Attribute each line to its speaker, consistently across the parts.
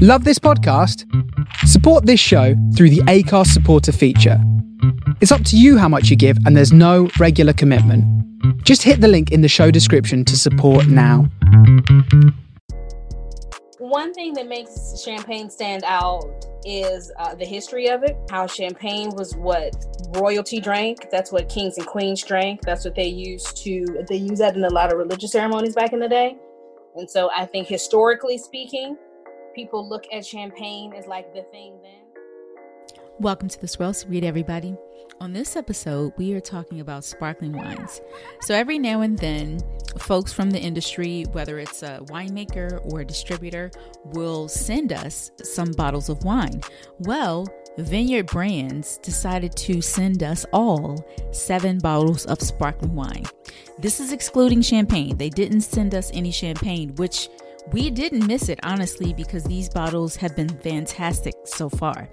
Speaker 1: Love this podcast? Support this show through the Acast supporter feature. It's up to you how much you give, and there's no regular commitment. Just hit the link in the show description to support now.
Speaker 2: One thing that makes champagne stand out is uh, the history of it. How champagne was what royalty drank. That's what kings and queens drank. That's what they used to. They use that in a lot of religious ceremonies back in the day. And so I think historically speaking, people look at champagne as like the thing then.
Speaker 3: Welcome to the Swirl Suite, everybody. On this episode, we are talking about sparkling wines. So, every now and then, folks from the industry, whether it's a winemaker or a distributor, will send us some bottles of wine. Well, Vineyard Brands decided to send us all seven bottles of sparkling wine. This is excluding champagne. They didn't send us any champagne, which we didn't miss it, honestly, because these bottles have been fantastic so far.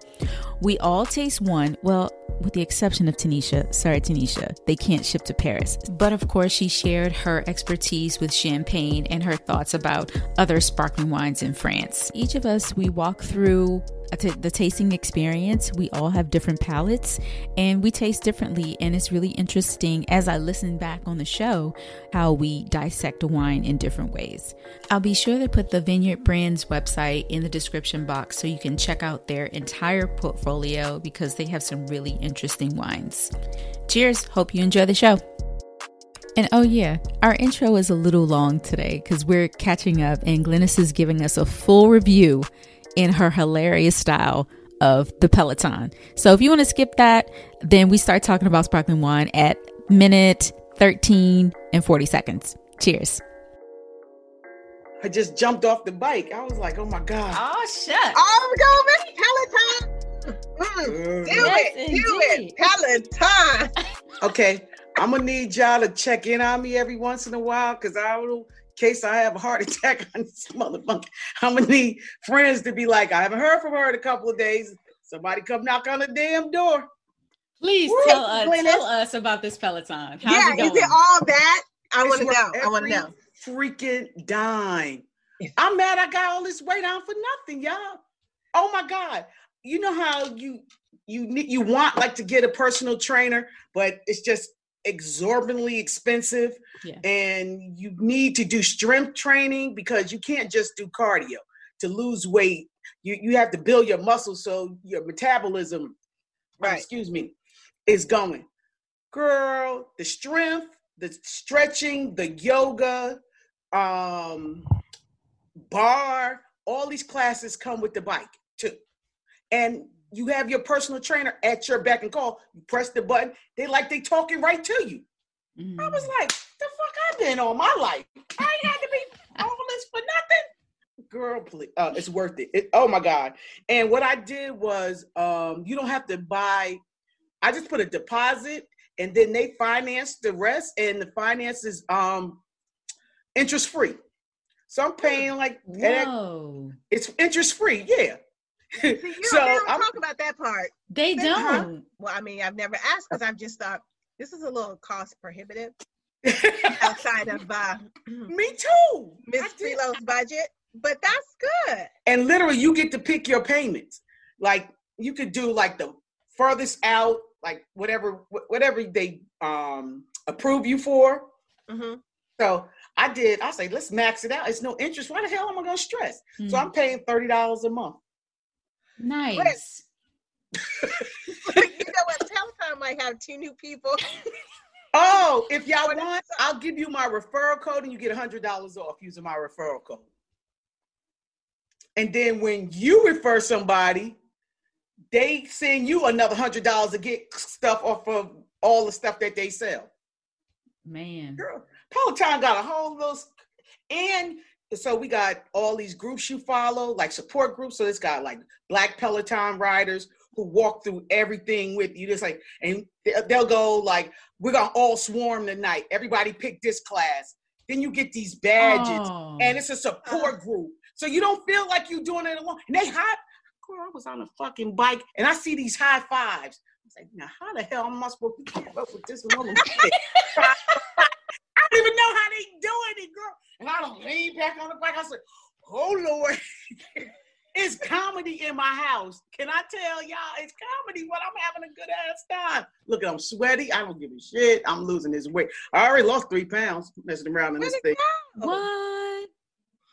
Speaker 3: We all taste one, well, with the exception of Tanisha. Sorry, Tanisha, they can't ship to Paris. But of course, she shared her expertise with champagne and her thoughts about other sparkling wines in France. Each of us, we walk through the tasting experience. We all have different palates and we taste differently. And it's really interesting as I listen back on the show how we dissect wine in different ways. I'll be sure to put the Vineyard Brands website in the description box so you can check out their entire portfolio because they have some really interesting wines. Cheers. Hope you enjoy the show. And oh, yeah, our intro is a little long today because we're catching up, and Glynis is giving us a full review in her hilarious style of the Peloton. So if you want to skip that, then we start talking about sparkling wine at minute 13 and 40 seconds. Cheers.
Speaker 4: I just jumped off the bike. I was like, oh my God.
Speaker 2: Oh, shut.
Speaker 5: Oh, go, Peloton. Mm, do yes, it. Indeed. Do it. Peloton.
Speaker 4: okay. I'm going to need y'all to check in on me every once in a while because I don't case I have a heart attack on this motherfucker. I'm gonna need friends to be like, I haven't heard from her in a couple of days. Somebody come knock on the damn door.
Speaker 2: Please Woo, tell us tell us about this Peloton.
Speaker 5: How's yeah, it is it all that? I want to know. I want to know.
Speaker 4: Freaking dime. I'm mad I got all this weight on for nothing, y'all. Oh my God. You know how you you you want like to get a personal trainer, but it's just exorbitantly expensive yeah. and you need to do strength training because you can't just do cardio to lose weight. You, you have to build your muscles so your metabolism right. excuse me is going. Girl the strength the stretching the yoga um bar all these classes come with the bike too. And you have your personal trainer at your beck and call. You press the button, they like they talking right to you. Mm-hmm. I was mm. like, the fuck I've been all my life. I ain't had to be all this for nothing. Girl, please. Uh, it's worth it. it. Oh my God. And what I did was um, you don't have to buy, I just put a deposit and then they finance the rest, and the finance is um interest free. So I'm paying like
Speaker 2: Whoa.
Speaker 4: it's interest free, yeah.
Speaker 5: See, so don't I'm, talk about that part.
Speaker 2: They, they don't.
Speaker 5: Well, I mean, I've never asked because I've just thought this is a little cost prohibitive outside of uh,
Speaker 4: me too.
Speaker 5: Miss Freelo's budget, but that's good.
Speaker 4: And literally, you get to pick your payments. Like you could do like the furthest out, like whatever whatever they um approve you for. Mm-hmm. So I did. I say let's max it out. It's no interest. Why the hell am I going to stress? Mm-hmm. So I'm paying thirty dollars a month.
Speaker 2: Nice.
Speaker 5: you know what? Peloton might have two new people.
Speaker 4: oh, if y'all want, I'll give you my referral code and you get a hundred dollars off using my referral code. And then when you refer somebody, they send you another hundred dollars to get stuff off of all the stuff that they sell.
Speaker 2: Man,
Speaker 4: Girl, Peloton got a whole little, and so we got all these groups you follow, like support groups. So it's got like Black Peloton riders who walk through everything with you. Just like, and they'll go like, "We're gonna all swarm tonight. Everybody pick this class." Then you get these badges, oh. and it's a support uh-huh. group. So you don't feel like you're doing it alone. And they hot. Girl, I was on a fucking bike, and I see these high fives. I was like, "Now, how the hell am I supposed to keep up with this woman?" I don't even know how they doing it, girl. And I don't lean back on the bike. I said, oh Lord. it's comedy in my house. Can I tell y'all? It's comedy when I'm having a good ass time. Look, at I'm sweaty. I don't give a shit. I'm losing this weight. I already lost three pounds messing around in this thing.
Speaker 5: go?
Speaker 3: What?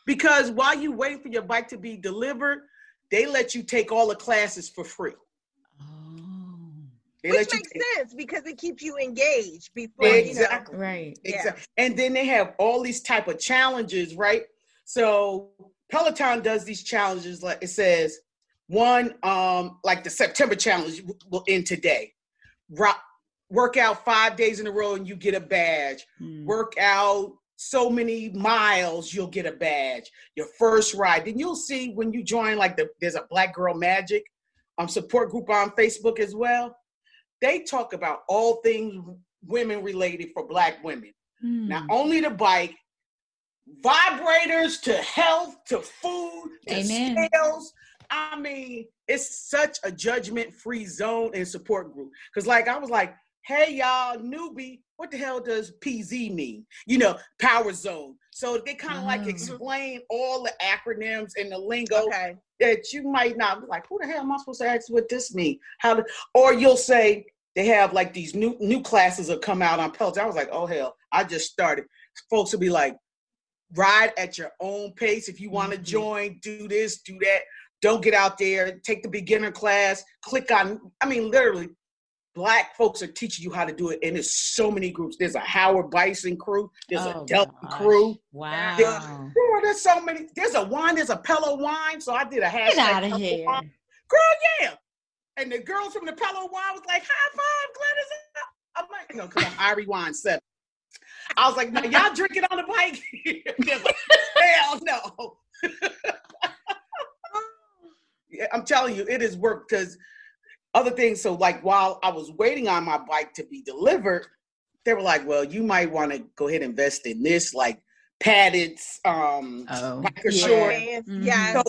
Speaker 4: Because while you wait for your bike to be delivered, they let you take all the classes for free. They
Speaker 5: Which makes
Speaker 4: take-
Speaker 5: sense because it keeps you engaged before you know.
Speaker 4: Exactly.
Speaker 3: Right.
Speaker 5: Yeah.
Speaker 4: And then they have all these type of challenges, right? So Peloton does these challenges like it says one um like the September challenge will end today. Rock, work out 5 days in a row and you get a badge.
Speaker 3: Mm.
Speaker 4: Work out so many miles you'll get a badge. Your first ride. Then you'll see when you join like the there's a Black Girl Magic um support group on Facebook as well. They talk about all things women related for black women
Speaker 3: Mm.
Speaker 4: not only the bike, vibrators to health to food to
Speaker 3: Amen.
Speaker 4: scales. I mean, it's such a judgment-free zone and support group. Cause like I was like, hey y'all, newbie, what the hell does PZ mean? You know, power zone. So they kind of like
Speaker 3: Oh.
Speaker 4: explain all the acronyms and the lingo
Speaker 5: Okay.
Speaker 4: that you might not be like, who the hell am I supposed to ask what this mean? How to, or you'll say they have like these new new classes that come out on Peloton. I was like, oh hell, I just started. Folks will be like, ride at your own pace. If you want to
Speaker 3: Mhm.
Speaker 4: join, do this, do that. Don't get out there, take the beginner class, click on, I mean, literally, black folks are teaching you how to do it. And there's so many groups. There's a Howard Bison crew, there's
Speaker 3: Oh,
Speaker 4: a Delta
Speaker 3: gosh.
Speaker 4: crew.
Speaker 3: Wow.
Speaker 4: Girl, there's so many. There's a wine, there's a Pello wine. So I did a hashtag.
Speaker 3: Get out of here.
Speaker 4: wine. Girl, yeah. And the girls from the Pello wine was like, high five, Glenn is up. I'm like, no, because I'm Irie Wine 7. I was like, no, y'all drinking on the bike? Like, Hell no. Yeah, I'm telling you, it has worked because other things. So, like, while I was waiting on my bike to be delivered, they were like, well, you might want to go ahead and invest in this, like padded um,
Speaker 3: Oh.
Speaker 4: biker
Speaker 3: yeah.
Speaker 4: short.
Speaker 5: Yes. Yes.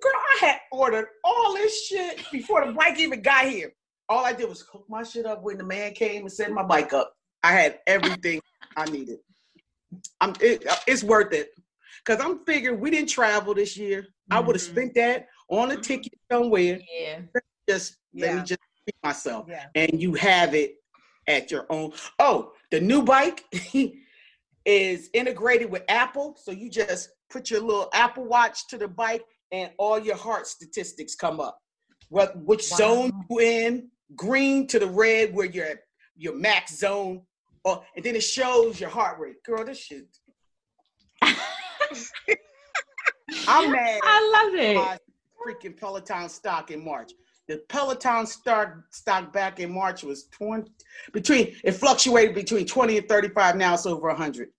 Speaker 4: Girl, I had ordered all this shit before the bike even got here. All I did was hook my shit up when the man came and set my bike up. I had everything I needed. I'm it, it's worth it. Cause I'm figuring we didn't travel this year. I would have
Speaker 3: mm-hmm.
Speaker 4: spent that on a ticket somewhere.
Speaker 3: Yeah.
Speaker 4: Just let
Speaker 5: Yeah.
Speaker 4: me just treat myself.
Speaker 5: Yeah.
Speaker 4: And you have it at your own. Oh, the new bike is integrated with Apple. So you just put your little Apple Watch to the bike and all your heart statistics come up. What which zone you in, green to the red where you're at your max zone. Oh, and then it shows your heart rate. Girl, this shit. I'm mad.
Speaker 3: I love it.
Speaker 4: freaking Peloton stock in March. The Peloton stock stock back in March was 20 between it fluctuated between 20 and 35. Now it's over 100.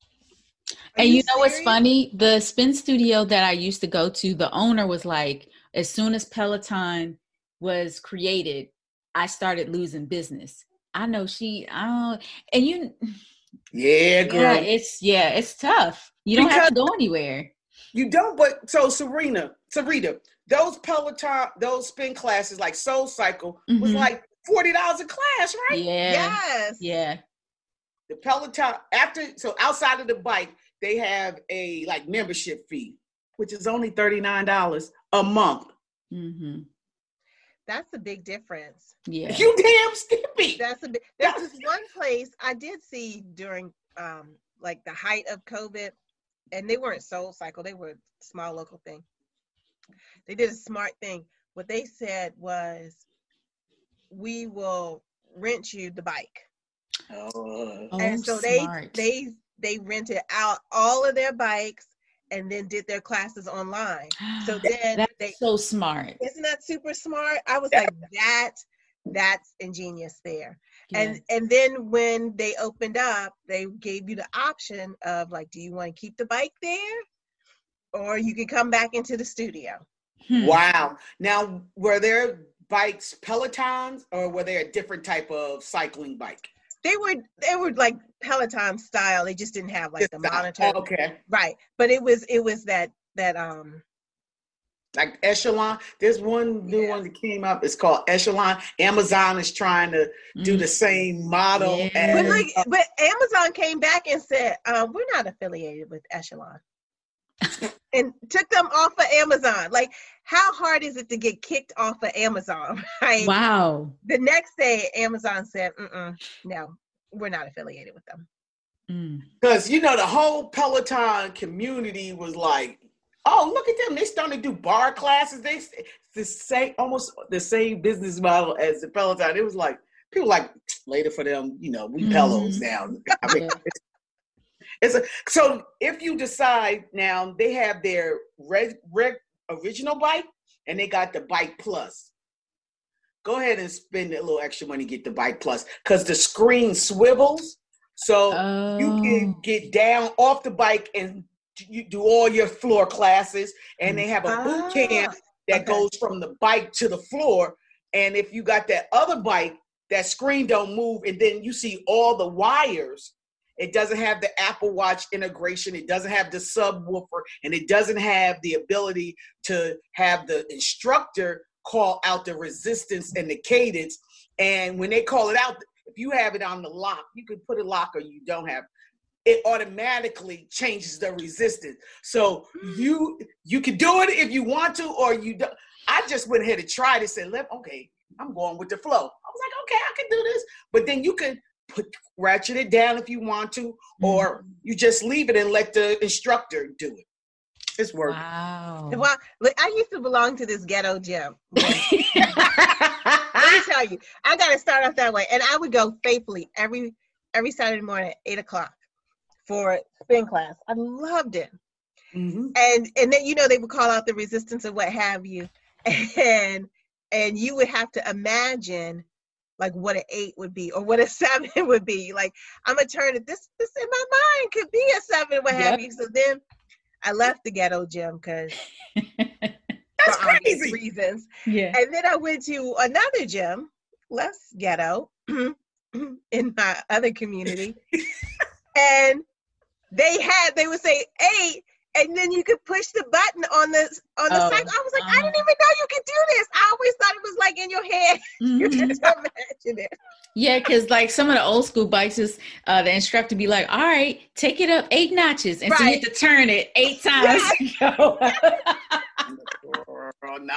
Speaker 3: And you know what's funny? The spin studio that I used to go to, the owner was like, as soon as Peloton was created, I started losing business. I know she, I don't, and you,
Speaker 4: Yeah, girl.
Speaker 3: yeah, it's yeah, it's tough. You don't have to go anywhere.
Speaker 4: You don't, but so Serena, Sarita, those Peloton, those spin classes like Soul Cycle was
Speaker 3: Mhm.
Speaker 4: like $40 a class, right?
Speaker 3: Yeah,
Speaker 5: Yes.
Speaker 3: yeah.
Speaker 4: The Peloton after so outside of the bike, they have a like membership fee, which is only $39 a month.
Speaker 3: hmm
Speaker 5: That's a big difference.
Speaker 3: Yeah.
Speaker 4: You damn skippy.
Speaker 5: That's a big. There's this one place I did see during um like the height of COVID, and they weren't Soul Cycle. They were a small local thing. They did a smart thing. What they said was, "We will rent you the bike."
Speaker 4: Oh.
Speaker 5: and so they
Speaker 3: smart.
Speaker 5: they they rented out all of their bikes and then did their classes online. So then
Speaker 3: That's
Speaker 5: they
Speaker 3: so smart.
Speaker 5: isn't that super smart? I was
Speaker 4: Yeah.
Speaker 5: like that that's ingenious there.
Speaker 3: Yeah.
Speaker 5: And and then when they opened up, they gave you the option of like, do you want to keep the bike there? Or you can come back into the studio.
Speaker 3: Hmm.
Speaker 4: Wow. Now, were there bikes Pelotons or were they a different type of cycling bike?
Speaker 5: They were they were like Peloton style. They just didn't have like the monitor.
Speaker 4: Oh, okay.
Speaker 5: Right. But it was it was that that um
Speaker 4: Like Echelon. There's one new
Speaker 5: Yeah.
Speaker 4: one that came up. It's called Echelon. Amazon is trying to do the same model.
Speaker 3: Yeah.
Speaker 5: Mm. But like, but Amazon came back and said, um, "We're not affiliated with Echelon." And took them off of Amazon. Like, how hard is it to get kicked off of Amazon? Right?
Speaker 3: Wow.
Speaker 5: The next day, Amazon said, Mm-mm, "No, we're not affiliated with them."
Speaker 3: Mm.
Speaker 4: Because you know the whole Peloton community was like, "Oh, look at them! They starting to do bar classes. They the same, almost the same business model as the Peloton. It was like people like later for them. You know, we
Speaker 3: Mhm.
Speaker 4: pillows now. I mean, it's, it's a so if you decide now they have their red red original bike and they got the bike plus. Go ahead and spend a little extra money get the bike plus because the screen swivels. So you can
Speaker 3: Oh.
Speaker 4: get down off the bike and you do all your floor classes and they have a boot ah, camp that
Speaker 5: okay.
Speaker 4: goes from the bike to the floor and if you got that other bike that screen don't move and then you see all the wires it doesn't have the apple watch integration. It doesn't have the subwoofer and it doesn't have the ability to have the instructor call out the resistance and the cadence. And when they call it out if you have it on the lock you can put a lock or you don't have it automatically changes the resistance. So you you can do it if you want to or you don't. I just went ahead and tried it said let okay i'm going with the flow. I was like okay i can do this. But then you can put ratchet it down if you want to or you just leave it and let the instructor do it it's work
Speaker 3: Wow.
Speaker 5: Well, I used to belong to this ghetto gym. Let me tell you, I got to start off that way, and I would go faithfully every every Saturday morning at eight o'clock for spin class. I loved it,
Speaker 4: Mhm.
Speaker 5: and and then you know they would call out the resistance and what have you, and and you would have to imagine like what an eight would be or what a seven would be. Like I'm gonna turn it. This this in my mind could be a seven, what have you. So then I left the ghetto gym because
Speaker 4: that's crazy
Speaker 5: reasons.
Speaker 3: yeah.
Speaker 5: And then I went to another gym, less ghetto, in my other community. and they had, they would say eight, and then you could push the button on the on the
Speaker 3: Oh,
Speaker 5: cycle. I was like, I
Speaker 3: uh-huh.
Speaker 5: didn't even know you could do this. I always thought it was like in your head. You
Speaker 3: Mhm.
Speaker 5: could imagine it.
Speaker 3: Yeah, because like some of the old school bikes is uh the instructor be like, all right, take it up eight notches. And so you have to turn it eight times. to go.
Speaker 4: Girl, nah.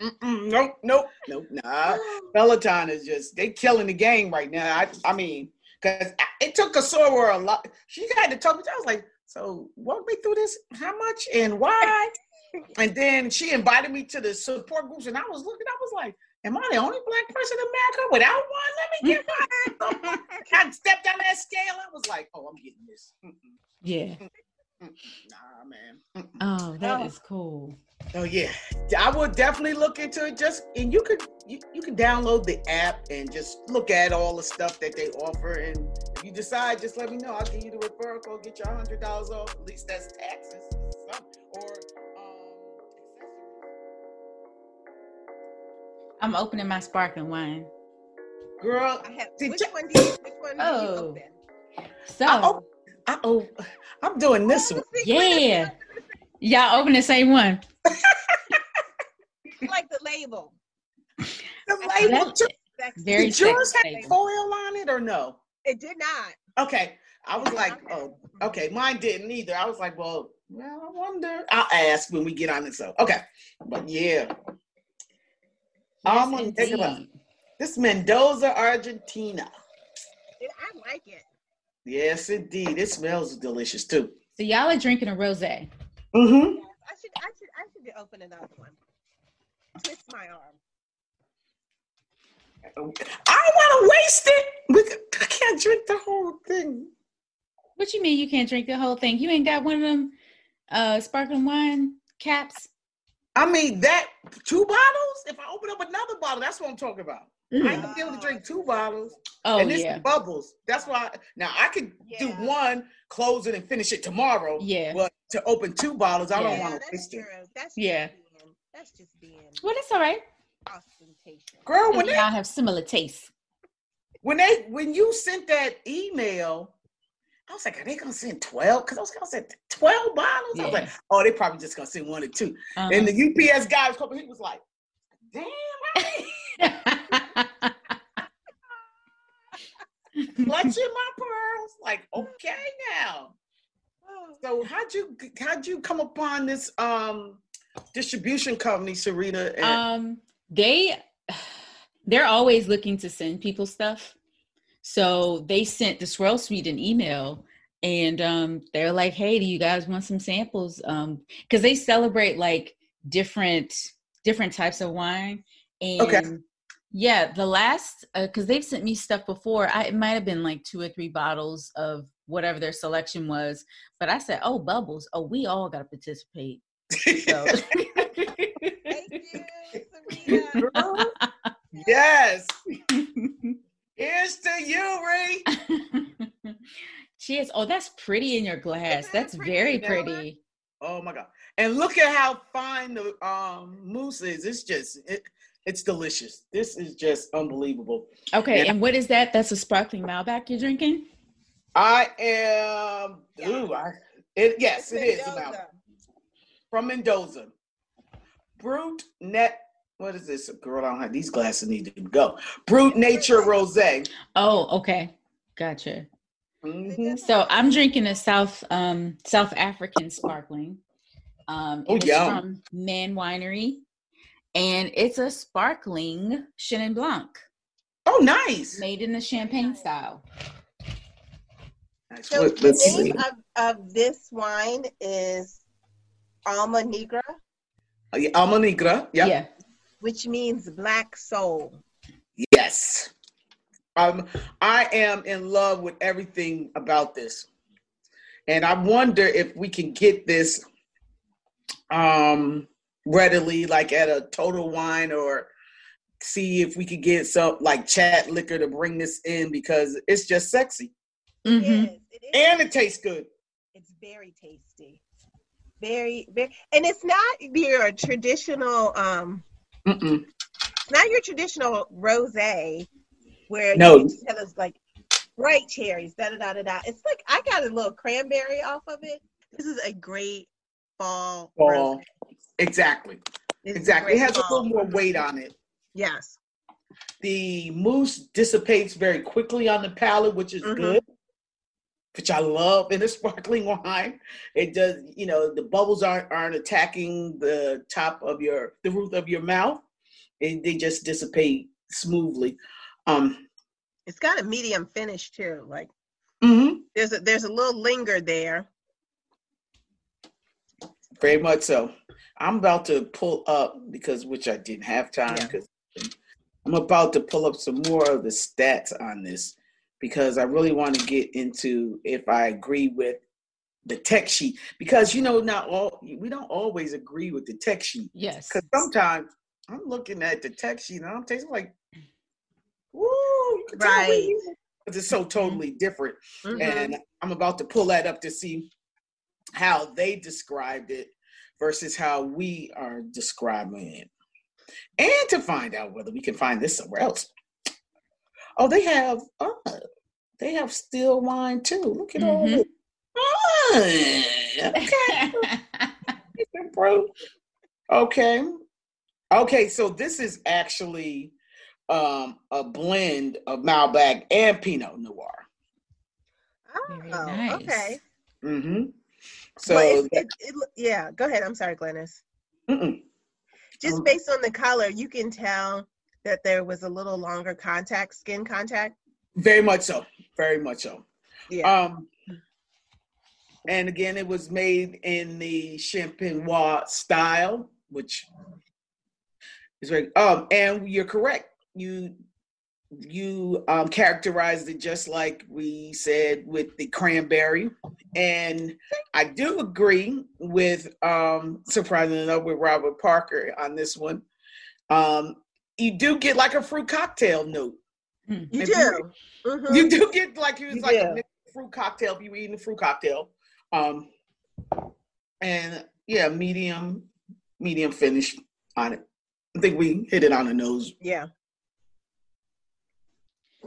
Speaker 4: Mm-mm, nope, nope, nope, nah. Peloton is just they killing the game right now. I, I mean, because it took a Sora a lot. She had to talk me. I was like, so walk me through this. How much and why? and then she invited me to the support groups, and I was looking. I was like, am I the only black person in America without one? Let me get on. I stepped down that scale. I was like, oh, I'm getting this. Mm-mm,
Speaker 3: yeah.
Speaker 4: mm-mm. Nah, man. Mm-mm.
Speaker 3: Oh, that
Speaker 5: Oh.
Speaker 3: is cool.
Speaker 4: Oh yeah, I would definitely look into it. Just and you could you, you can download the app and just look at all the stuff that they offer. And you decide, just let me know. I'll give you the referral code. Get your hundred dollars off. At least that's taxes. Or um,
Speaker 3: I'm opening my sparkling wine.
Speaker 4: girl,
Speaker 5: I have,
Speaker 4: Did
Speaker 5: which
Speaker 4: you-
Speaker 5: one do you, which one do
Speaker 3: Oh.
Speaker 5: you open?
Speaker 3: So
Speaker 4: I, oh, I, oh, I'm doing this one.
Speaker 3: yeah. Y'all open the same one.
Speaker 5: like the label.
Speaker 4: The label
Speaker 3: That-
Speaker 5: That's
Speaker 3: Very
Speaker 4: Did yours
Speaker 3: sexy.
Speaker 4: have foil on it or no?
Speaker 5: It did not.
Speaker 4: Okay, I was like, oh, okay, mine didn't either. I was like, well, well, I wonder. I'll ask when we get on this. So, okay, but yeah, I'm gonna take it up.
Speaker 3: indeed.
Speaker 4: This Mendoza, Argentina.
Speaker 5: It- I like it.
Speaker 4: Yes, indeed. It smells delicious too.
Speaker 3: So y'all are drinking a rosé.
Speaker 4: Mm-hmm.
Speaker 5: I should, I should, I should be open another one. Twist my arm.
Speaker 4: I don't want to waste it. We, c- I can't drink the whole thing.
Speaker 3: What you mean you can't drink the whole thing? You ain't got one of them uh sparkling wine caps?
Speaker 4: I mean, that two bottles. If I open up another bottle, that's what I'm talking about. I ain't gonna be able to drink two bottles.
Speaker 3: Oh
Speaker 4: and this
Speaker 3: yeah.
Speaker 4: bubbles. That's why. Now I could do one, close it, and finish it tomorrow.
Speaker 3: Yeah.
Speaker 4: But to open two bottles, I don't want to waste
Speaker 5: true.
Speaker 4: it.
Speaker 5: That's just
Speaker 3: Yeah.
Speaker 5: Being, that's just being
Speaker 3: Well, that's all right.
Speaker 5: Ostentatious.
Speaker 4: Girl, when
Speaker 3: Y'all have similar tastes.
Speaker 4: when they when you sent that email, I was like, are they gonna send twelve? Because I was gonna send twelve bottles. I was like, oh, they probably just gonna send one or 2
Speaker 3: Uh-huh.
Speaker 4: And the UPS guy was coming. He was like, damn. I ain't clutching my pearls. Like, okay now. So how'd you how'd you come upon this um distribution company, Serena? And-
Speaker 3: Um, they they're always looking to send people stuff. So they sent the Swirl Suite an email and um they're like, hey, do you guys want some samples? Um, because they celebrate like different different types of wine. And
Speaker 4: Okay.
Speaker 3: yeah, the last because they've sent me stuff before. I it might have been like two or three bottles of whatever their selection was. But I said, Oh, bubbles, oh, we all gotta participate. So
Speaker 5: Thank you, Serena.
Speaker 4: Yes. Here's to you, Ree.
Speaker 3: Cheers. Oh, that's pretty in your glass.
Speaker 5: that
Speaker 3: That's
Speaker 5: pretty,
Speaker 3: very
Speaker 5: Bella?
Speaker 3: pretty.
Speaker 4: Oh my god! And look at how fine the um mousse is. It's just it, it's delicious. This is just unbelievable.
Speaker 3: Okay,
Speaker 4: Yeah.
Speaker 3: and what is that? That's a sparkling Malbec you're drinking?
Speaker 4: I am. Ooh, I, it yes, it is
Speaker 5: Mendoza.
Speaker 4: about from Mendoza. Brut net. What is this? Girl, I don't have these glasses. Need to go. Brut Nature Rosé.
Speaker 3: Oh, okay. Gotcha.
Speaker 4: Mhm.
Speaker 3: So I'm drinking a South um South African sparkling. Um
Speaker 4: Oh,
Speaker 3: it's
Speaker 4: yum.
Speaker 3: from Man Winery. And it's a sparkling Chenin Blanc
Speaker 4: Oh, nice.
Speaker 3: made in the champagne style.
Speaker 4: Nice.
Speaker 5: So
Speaker 4: What-
Speaker 5: the name of, of this wine is Alma Negra,
Speaker 4: Oh, yeah, Alma Negra. Yep.
Speaker 3: Yeah.
Speaker 5: Which means black soul.
Speaker 4: Yes. Um, I am in love with everything about this. And I wonder if we can get this um readily, like at a total wine, or see if we could get some like chat liquor to bring this in because it's just sexy.
Speaker 3: Mhm.
Speaker 5: Yes, it is.
Speaker 4: And it tastes good.
Speaker 5: It's very tasty. Very, very, and it's not your traditional, um,
Speaker 4: Mm-mm.
Speaker 5: not your traditional rosé where
Speaker 4: No.
Speaker 5: you tell us like bright cherries, da da da da da. It's like I got a little cranberry off of it. This is a great fall.
Speaker 4: Fall.
Speaker 5: rosé.
Speaker 4: Exactly.
Speaker 5: It's
Speaker 4: Exactly. It has a little more weight on it.
Speaker 5: Yes.
Speaker 4: The mousse dissipates very quickly on the palate, which is
Speaker 5: Mhm.
Speaker 4: good, which I love in a sparkling wine. It does, you know, the bubbles aren't aren't attacking the top of your the roof of your mouth. It, they just dissipate smoothly. Um,
Speaker 5: It's got a medium finish too. Like
Speaker 4: mm-hmm.
Speaker 5: there's a there's a little linger there.
Speaker 4: very much so. I'm about to pull up because which I didn't have time
Speaker 5: Yeah.
Speaker 4: because I'm about to pull up some more of the stats on this because I really want to get into if I agree with the tech sheet because you know not all we don't always agree with the tech sheet
Speaker 3: Yes.
Speaker 4: because sometimes I'm looking at the tech sheet and I'm tasting like, woo, you can tell
Speaker 5: Right.
Speaker 4: it's so totally different
Speaker 5: Mhm.
Speaker 4: and I'm about to pull that up to see how they described it versus how we are describing it, and to find out whether we can find this somewhere else. Oh, they have oh, they have still wine too. Look at all
Speaker 3: Mhm.
Speaker 4: this. Okay. Okay, okay. So this is actually um, a blend of Malbec and Pinot Noir.
Speaker 5: Oh,
Speaker 3: nice.
Speaker 5: okay.
Speaker 4: Mm-hmm. So
Speaker 5: Well, it's, it, it, yeah, go ahead. I'm sorry, Glynis.
Speaker 4: mm-mm.
Speaker 5: Just
Speaker 4: Um,
Speaker 5: based on the color, you can tell that there was a little longer contact, skin contact.
Speaker 4: very much so, very much so.
Speaker 5: Yeah.
Speaker 4: Um, and again, it was made in the champenois style, which is very. Um, and you're correct. You you um, characterized it just like we said with the cranberry, and I do agree with um, surprisingly enough with Robert Parker on this one. Um, you do get like a fruit cocktail note.
Speaker 5: you
Speaker 4: if
Speaker 5: do.
Speaker 4: you-
Speaker 5: Mhm.
Speaker 4: You do get like it was
Speaker 5: You
Speaker 4: like
Speaker 5: do.
Speaker 4: a fruit cocktail if you were eating a fruit cocktail. Um, and yeah, medium, medium finish on it. I think we hit it on the nose.
Speaker 5: yeah.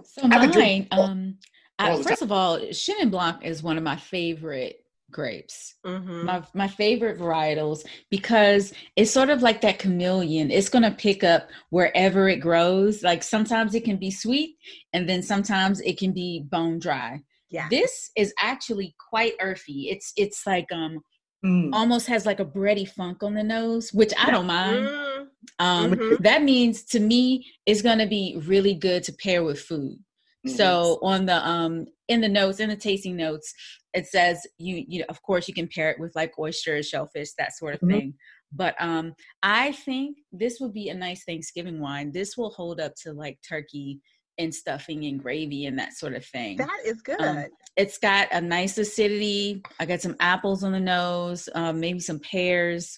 Speaker 3: So
Speaker 4: I've
Speaker 3: mine, um, I,
Speaker 4: all the
Speaker 3: first of all, Chenin Blanc is one of my favorite grapes.
Speaker 5: Mm-hmm.
Speaker 3: My my favorite varietals because it's sort of like that chameleon. It's gonna pick up wherever it grows. Like sometimes it can be sweet, and then sometimes it can be bone dry.
Speaker 5: Yeah.
Speaker 3: This is actually quite earthy. It's it's like um
Speaker 4: Mm.
Speaker 3: almost has like a bready funk on the nose, which I don't mind.
Speaker 5: Mm,
Speaker 3: Um,
Speaker 5: Mhm.
Speaker 3: That means to me it's gonna be really good to pair with food.
Speaker 4: Mhm.
Speaker 3: So on the um in the notes in the tasting notes, it says you you know of course you can pair it with like oysters, shellfish, that sort of
Speaker 4: Mhm.
Speaker 3: thing. But um I think this would be a nice Thanksgiving wine. This will hold up to like turkey and stuffing and gravy and that sort of thing.
Speaker 5: that is good.
Speaker 3: Um, it's got a nice acidity. I got some apples on the nose, um, maybe some pears,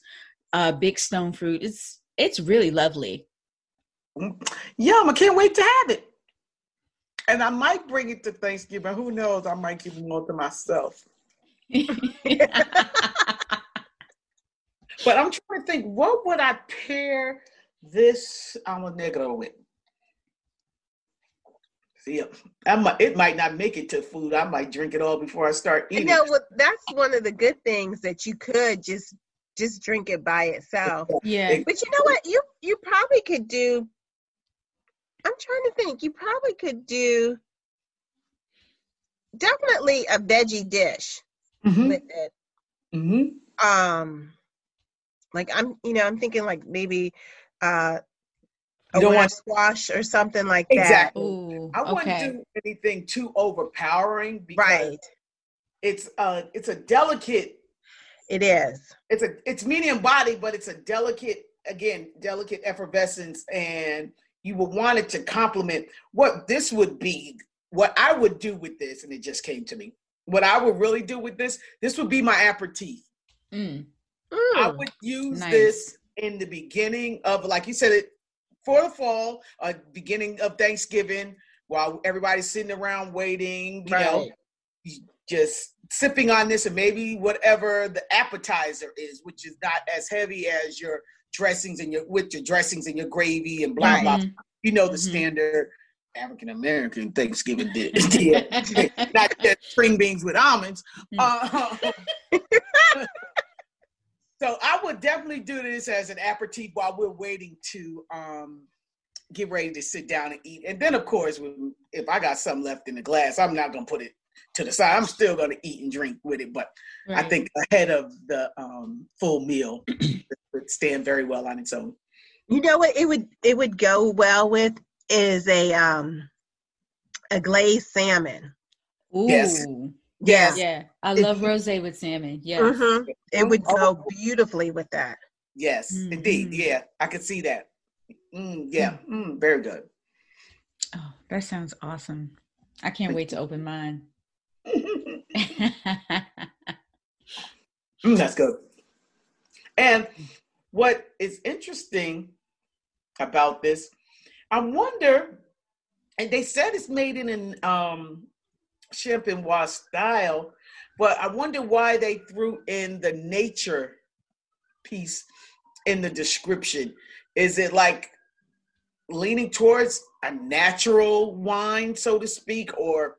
Speaker 3: uh, big stone fruit. It's it's really lovely.
Speaker 4: Yum, I can't wait to have it. And I might bring it to Thanksgiving. Who knows? I might give more to myself. But I'm trying to think, what would I pair this Alma Negra with? See, I might, it might not make it to food. I might drink it all before I start
Speaker 5: you
Speaker 4: eating.
Speaker 5: know what? That's one of the good things that you could just just drink it by itself.
Speaker 3: yeah.
Speaker 5: But you know what? You you probably could do. I'm trying to think. You probably could do definitely a veggie dish
Speaker 4: Mhm,
Speaker 5: with it.
Speaker 4: mhm.
Speaker 5: Um, like I'm, you know, I'm thinking like maybe uh, a
Speaker 4: don't
Speaker 5: winter
Speaker 4: want-
Speaker 5: squash or something like that.
Speaker 4: Exactly.
Speaker 3: Ooh,
Speaker 4: I wouldn't
Speaker 3: okay.
Speaker 4: do anything too overpowering because
Speaker 5: Right.
Speaker 4: it's uh it's a delicate
Speaker 5: It is.
Speaker 4: it's a it's medium body, but it's a delicate again delicate effervescence, and you would want it to complement what this would be. What I would do with this, and it just came to me. What I would really do with this, this would be my aperitif.
Speaker 3: Mm,
Speaker 4: I
Speaker 5: Mm.
Speaker 4: would use
Speaker 3: nice.
Speaker 4: this in the beginning of, like you said, it for the fall, uh, beginning of Thanksgiving, while everybody's sitting around waiting, you know, just sipping on this and maybe whatever the appetizer is, which is not as heavy as your dressings and your with your dressings and your gravy and blah
Speaker 5: Right.
Speaker 4: blah.
Speaker 3: Mhm.
Speaker 4: You know the
Speaker 3: Mhm.
Speaker 4: standard African American Thanksgiving dish, not just string beans with almonds.
Speaker 3: Mm.
Speaker 4: Uh, so I would definitely do this as an aperitif while we're waiting to um, get ready to sit down and eat. And then, of course, if I got something left in the glass, I'm not gonna put it to the side. I'm still gonna eat and drink with it. But I think ahead of the um, full meal would stand very well on its own.
Speaker 5: You know what? It would it would go well with is a um a glazed salmon.
Speaker 3: Ooh.
Speaker 4: Yes.
Speaker 5: Yes.
Speaker 3: Yeah. I
Speaker 5: If
Speaker 3: love rosé with salmon. Yes.
Speaker 5: Mhm. It would
Speaker 4: Oh.
Speaker 5: go beautifully with that.
Speaker 4: Yes, indeed.
Speaker 3: Mhm.
Speaker 4: Yeah, I could see that. Mm, yeah, mm, very good.
Speaker 3: Oh, that sounds awesome. I can't wait to open mine.
Speaker 4: Mm, that's good. And what is interesting about this, I wonder, and they said it's made in an um, Champenois style, but I wonder why they threw in the nature piece in the description. Is it like leaning towards a natural wine, so to speak, or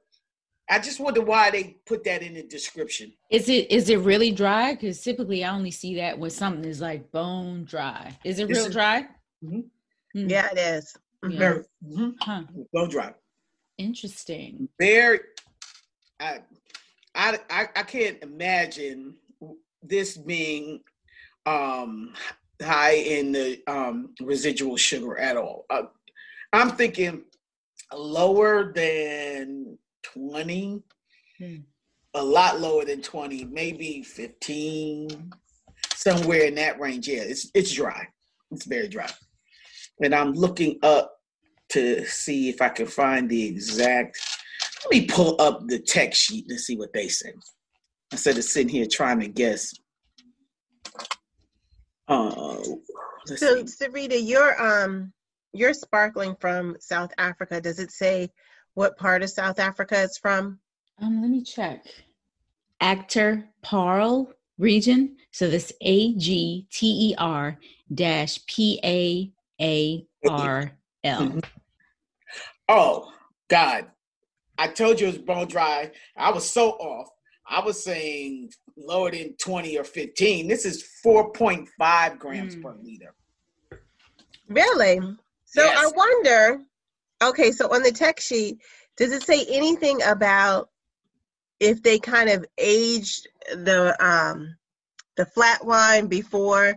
Speaker 4: I just wonder why they put that in the description.
Speaker 3: Is it is it really dry? Because typically I only see that when something is like bone dry. Is it
Speaker 4: This
Speaker 3: real
Speaker 4: is-
Speaker 3: dry?
Speaker 4: Mhm.
Speaker 3: Mm,
Speaker 5: Yeah, it is.
Speaker 3: Yeah.
Speaker 4: Very, mhm,
Speaker 3: Huh.
Speaker 4: bone dry.
Speaker 3: Interesting.
Speaker 4: Very. I, I, I, I can't imagine this being um, high in the um, residual sugar at all. Uh, I'm thinking lower than 20,
Speaker 3: Hmm.
Speaker 4: a lot lower than 20, maybe 15, somewhere in that range. Yeah, it's it's dry. It's very dry. And I'm looking up to see if I can find the exact. Let me pull up the tech sheet and see what they say. Instead of sitting here trying to guess. Uh,
Speaker 5: So,
Speaker 4: see.
Speaker 5: Sarita, you're um you're sparkling from South Africa. Does it say what part of South Africa it's from?
Speaker 3: Um, let me check. Actor Parl region. So this A G T E R dash P A A R L.
Speaker 4: Oh God, I told you it was bone dry. I was so off. I was saying lower than 20 or 15. This is 4.5 grams
Speaker 3: Mm.
Speaker 4: per liter.
Speaker 5: Really? So I wonder. Okay, so on the tech sheet, does it say anything about if they kind of aged the um, the flat wine before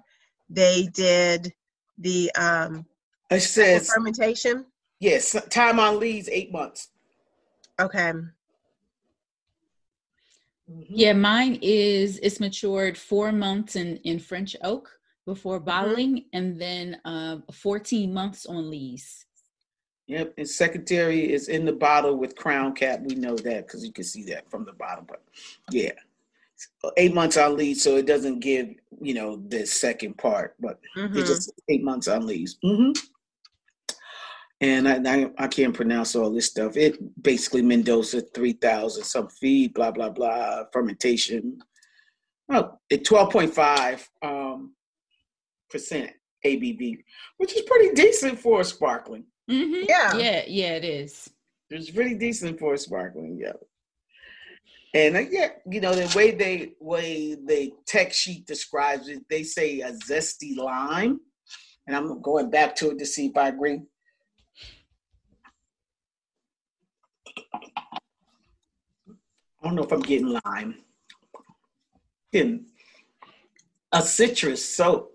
Speaker 5: they did the um,
Speaker 4: It says
Speaker 5: fermentation.
Speaker 4: yes. Time on lees eight months.
Speaker 5: Okay.
Speaker 3: Yeah, mine is it's matured four months in in French oak before bottling, and then uh, 14 months on lees.
Speaker 4: Yep, and secretary is in the bottle with crown cap. We know that because you can see that from the bottom. But yeah, eight months on lead, so it doesn't give you know the second part, but
Speaker 5: Mhm.
Speaker 4: it's just eight months on lees. hmm And I, I I can't pronounce all this stuff. It basically Mendoza three thousand some feed, blah blah blah, fermentation. Oh, at twelve point five um, percent ABV, which is pretty decent for a sparkling.
Speaker 3: Mm-hmm.
Speaker 5: Yeah.
Speaker 3: yeah, yeah, it is.
Speaker 4: It's pretty decent for a sparkling, yeah. And uh, yeah, you know the way they way the tech sheet describes it, they say a zesty lime, and I'm going back to it to see if I agree. I don't know if I'm getting lime. Getting a citrus, so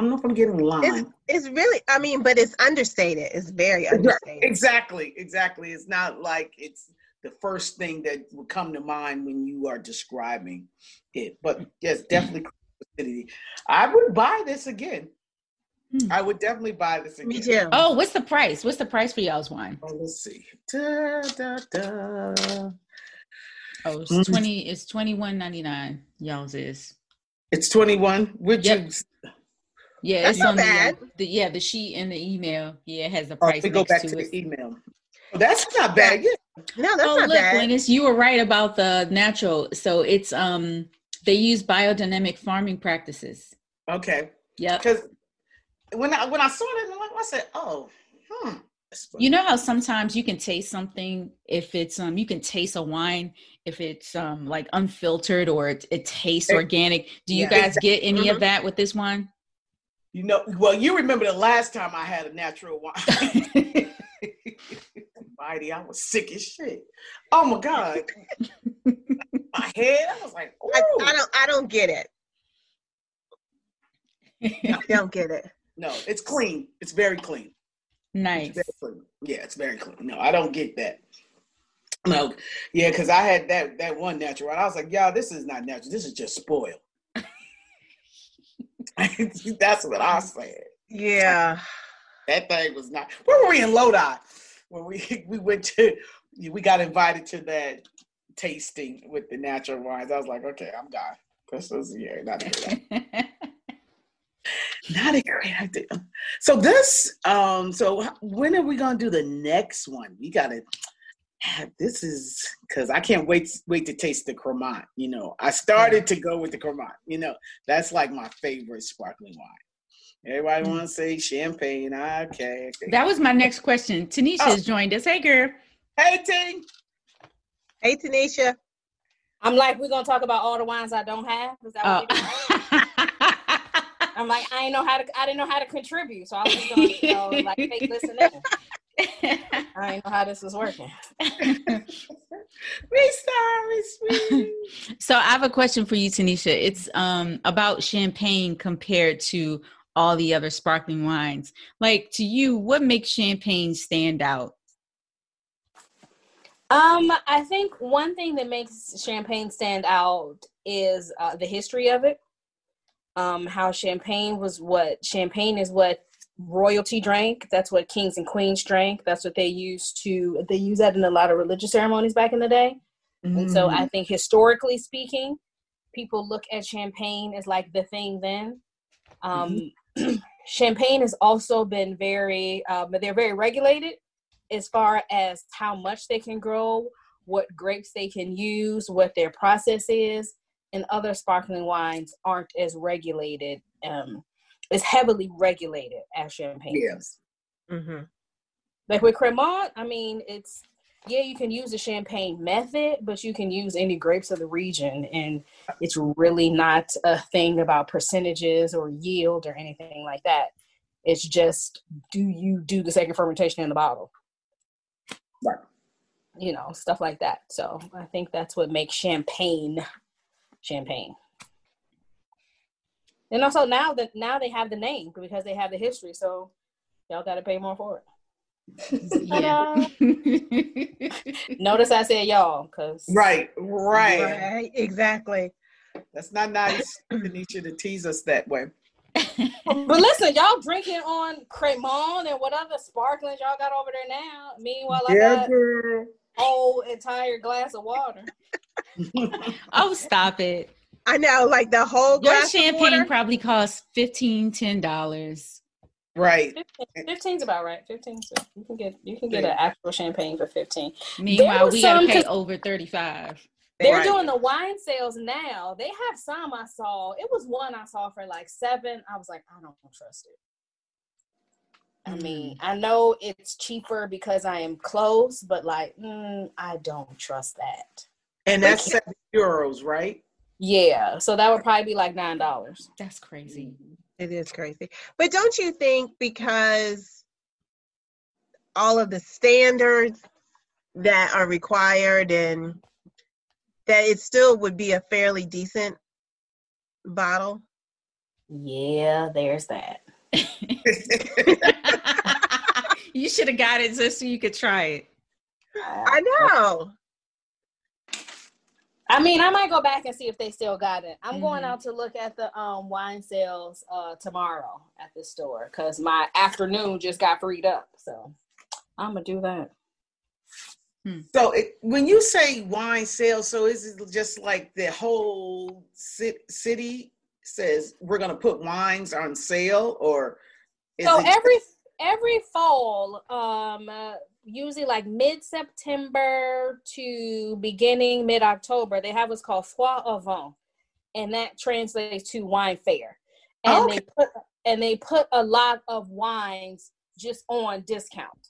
Speaker 4: I don't know if I'm getting lime.
Speaker 5: It's it's really I mean, but it's understated. It's very understated.
Speaker 4: Exactly, exactly. It's not like it's the first thing that would come to mind when you are describing it. But yes, definitely. I would buy this again.
Speaker 3: Hmm.
Speaker 4: I would definitely buy this again.
Speaker 5: Me too.
Speaker 3: Oh, what's the price? What's the price for y'all's wine?
Speaker 4: Oh, let's see. Da, da, da.
Speaker 3: Oh, it's
Speaker 4: Mhm.
Speaker 3: twenty. It's twenty one ninety nine. Y'all's is.
Speaker 4: It's 21. Would
Speaker 3: Yep.
Speaker 4: you
Speaker 3: Yeah,
Speaker 5: That's
Speaker 3: it's on the, the yeah the sheet in the email. Yeah, it has the
Speaker 4: oh,
Speaker 3: price
Speaker 4: we go back
Speaker 3: to,
Speaker 4: to the email. Oh, that's not bad. Yeah.
Speaker 5: No, that's
Speaker 3: oh,
Speaker 5: not
Speaker 3: look,
Speaker 5: bad.
Speaker 3: Glynis, you were right about the natural. So it's um they use biodynamic farming practices.
Speaker 4: Okay.
Speaker 3: Yeah.
Speaker 4: Because when I when I saw it, I said, "Oh, hmm."
Speaker 3: You know how sometimes you can taste something if it's um you can taste a wine if it's um like unfiltered or it, it tastes organic. Do you
Speaker 5: yeah.
Speaker 3: guys get any
Speaker 5: Mhm.
Speaker 3: of that with this wine?
Speaker 4: You know, well, you remember the last time I had a natural wine. Mighty, I was sick as shit. Oh my god, my head. I was like,
Speaker 5: I. I don't I don't get it. I don't get it.
Speaker 4: no, it's clean. It's very clean.
Speaker 3: nice.
Speaker 4: It's very clean. Yeah, it's very clean. No, I don't get that. No, yeah, because I had that that one natural. And I was like, y'all, this is not natural. This is just spoiled. That's what I said.
Speaker 5: Yeah.
Speaker 4: That thing was not. Where were we in Lodi when we we went to? We got invited to that tasting with the natural wines. I was like, okay, I'm done. This is yeah, not a great, idea. not a great idea. So this, um, so when are we gonna do the next one? We gotta. This is because I can't wait wait to taste the Cremant. You know, I started to go with the Cremant. You know, that's like my favorite sparkling wine. Everybody mm. want to say champagne. Okay. okay.
Speaker 3: that was my next question. Tanisha
Speaker 4: Oh.
Speaker 3: has joined us. Hey girl.
Speaker 4: Hey, Ting.
Speaker 5: Hey Tanisha.
Speaker 2: I'm like, we're gonna talk about all the wines I don't have. Is that what
Speaker 3: Oh.
Speaker 2: I'm like, I didn't know how to. I didn't know how to contribute, so I was just gonna, you know, like, take listen in. I didn't know how this was working.
Speaker 4: We sorry, sweetie.
Speaker 3: so I have a question for you, Tanisha. It's um about champagne compared to all the other sparkling wines. Like to you, what makes champagne stand out?
Speaker 2: Um, I think one thing that makes champagne stand out is uh, the history of it. Um, how champagne was what champagne is what royalty drank. That's what kings and queens drank. That's what they used to. They use that in a lot of religious ceremonies back in the day. And so I think historically speaking, people look at champagne as like the thing then. Um, champagne has also been very, um, they're very regulated as far as how much they can grow, what grapes they can use, what their process is. And other sparkling wines aren't as regulated, um, as heavily regulated as champagne Yes.
Speaker 5: Mm-hmm.
Speaker 2: Like with Cremant, I mean, it's yeah, you can use the champagne method, but you can use any grapes of the region, and it's really not a thing about percentages or yield or anything like that. It's just do you do the second fermentation in the bottle?
Speaker 4: Right.
Speaker 2: you know, stuff like that. So I think that's what makes champagne champagne. And also now that now they have the name because they have the history, so y'all got to pay more for it.
Speaker 3: Yeah.
Speaker 2: Notice I said y'all, cause
Speaker 4: Right, right.
Speaker 5: Right, exactly.
Speaker 4: That's not nice, Tanisha, to tease us that way.
Speaker 2: But listen, y'all drinking on Cremant and what other sparklings y'all got over there now. Meanwhile, I
Speaker 4: Yeah,
Speaker 2: got
Speaker 4: girl.
Speaker 2: whole entire glass of water.
Speaker 3: oh, stop it.
Speaker 5: I know, like the whole
Speaker 3: Your
Speaker 5: glass of
Speaker 3: champagne
Speaker 5: water.
Speaker 3: probably costs 15 $10.
Speaker 4: Right.
Speaker 2: 15's about right. 15 you can get you can get an actual champagne for 15.
Speaker 3: Meanwhile, we got to pay over 35
Speaker 2: They're
Speaker 4: Right.
Speaker 2: doing the wine sales now. They have some I saw. It was one I saw for like seven. I was like, I don't trust it. I mean, I know it's cheaper because I am close, but like, mm, I don't trust that.
Speaker 4: And that's seven euros, right?
Speaker 2: Yeah, so that would probably be like nine dollars.
Speaker 3: That's crazy. Mm-hmm.
Speaker 5: It is crazy. But don't you think because all of the standards that are required and that it still would be a fairly decent bottle?
Speaker 2: Yeah, there's that.
Speaker 3: you should have got it just so you could try it.
Speaker 5: I know.
Speaker 2: I mean, I might go back and see if they still got it. I'm going
Speaker 3: Mhm.
Speaker 2: out to look at the um wine sales uh tomorrow at the store because my afternoon just got freed up. So I'm gonna do that.
Speaker 4: So it, when you say wine sales, so is it just like the whole ci- city says we're going to put wines on sale, or is
Speaker 2: so
Speaker 4: it
Speaker 2: every every fall, um, uh, usually like mid September to beginning mid October, they have what's called Foire aux Vins, and that translates to wine fair. And they put and they put a lot of wines just on discount.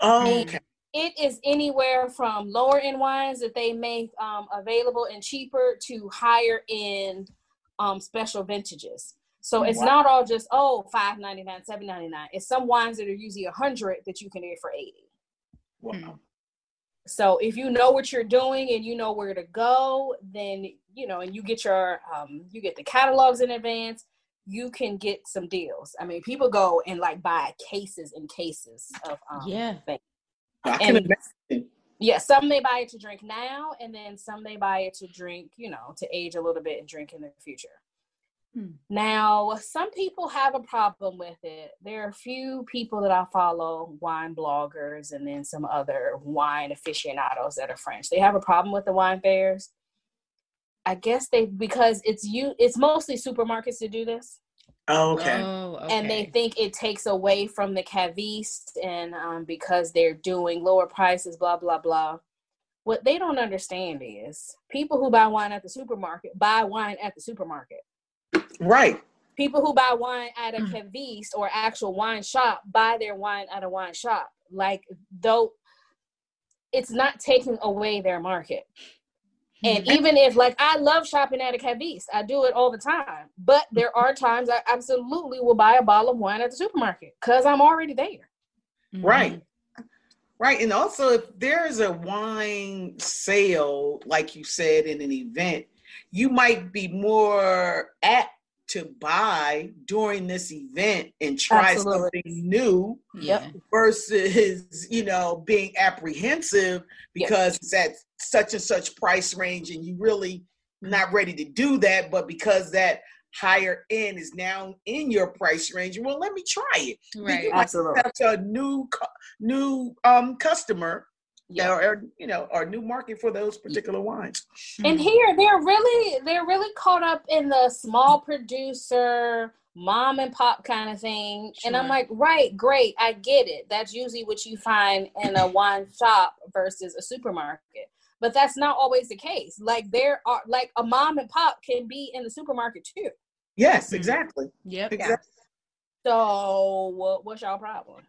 Speaker 4: Oh, okay.
Speaker 2: it is anywhere from lower end wines that they make um, available and cheaper to higher end um, special vintages. So it's
Speaker 4: Wow.
Speaker 2: not all just oh five ninety nine, seven ninety nine. It's some wines that are usually a hundred that you can get for eighty.
Speaker 4: Wow.
Speaker 2: So if you know what you're doing and you know where to go, then you know, and you get your um, you get the catalogs in advance. You can get some deals. I mean, people go and like buy cases and cases of um,
Speaker 3: Yeah.
Speaker 2: things.
Speaker 4: I can
Speaker 2: And-
Speaker 4: imagine.
Speaker 2: Yeah, some they buy it to drink now, and then some they buy it to drink, you know, to age a little bit and drink in the future.
Speaker 3: Hmm.
Speaker 2: Now, some people have a problem with it. There are a few people that I follow, wine bloggers, and then some other wine aficionados that are French. They have a problem with the wine fairs. I guess they because it's you. It's mostly supermarkets to do this
Speaker 4: Oh, okay.
Speaker 3: Oh, okay.
Speaker 2: and they think it takes away from the caviste and um, because they're doing lower prices blah blah blah what they don't understand is people who buy wine at the supermarket buy wine at the supermarket
Speaker 4: right.
Speaker 2: people who buy wine at a
Speaker 3: Mm.
Speaker 2: caviste or actual wine shop buy their wine at a wine shop like though it's not taking away their market and
Speaker 3: Mhm.
Speaker 2: even if like I love shopping at a caviste, I do it all the time. But there are times I absolutely will buy a bottle of wine at the supermarket because I'm already there.
Speaker 3: Mhm.
Speaker 4: Right. Right. And also, if there's a wine sale, like you said, in an event, you might be more apt to buy during this event and try
Speaker 2: Absolutely.
Speaker 4: something new
Speaker 3: Yeah.
Speaker 4: versus, you know, being apprehensive
Speaker 2: Yeah.
Speaker 4: because it's at such and such price range and you really not ready to do that. But because that higher end is now in your price range, well, let me try it
Speaker 3: Right.
Speaker 4: you
Speaker 2: Absolutely.
Speaker 4: have a new new um customer
Speaker 2: Yeah.
Speaker 4: or, or, you know or new market for those particular wines
Speaker 2: And here they're really they're really caught up in the small producer mom and pop kind of thing. And I'm like, right, great, I get it. That's usually what you find in a wine shop versus a supermarket. But that's not always the case. Like there are like a mom and pop can be in the supermarket too.
Speaker 4: yes
Speaker 3: Mhm.
Speaker 4: exactly
Speaker 3: Yep.
Speaker 4: exactly
Speaker 2: So what, what's y'all problem?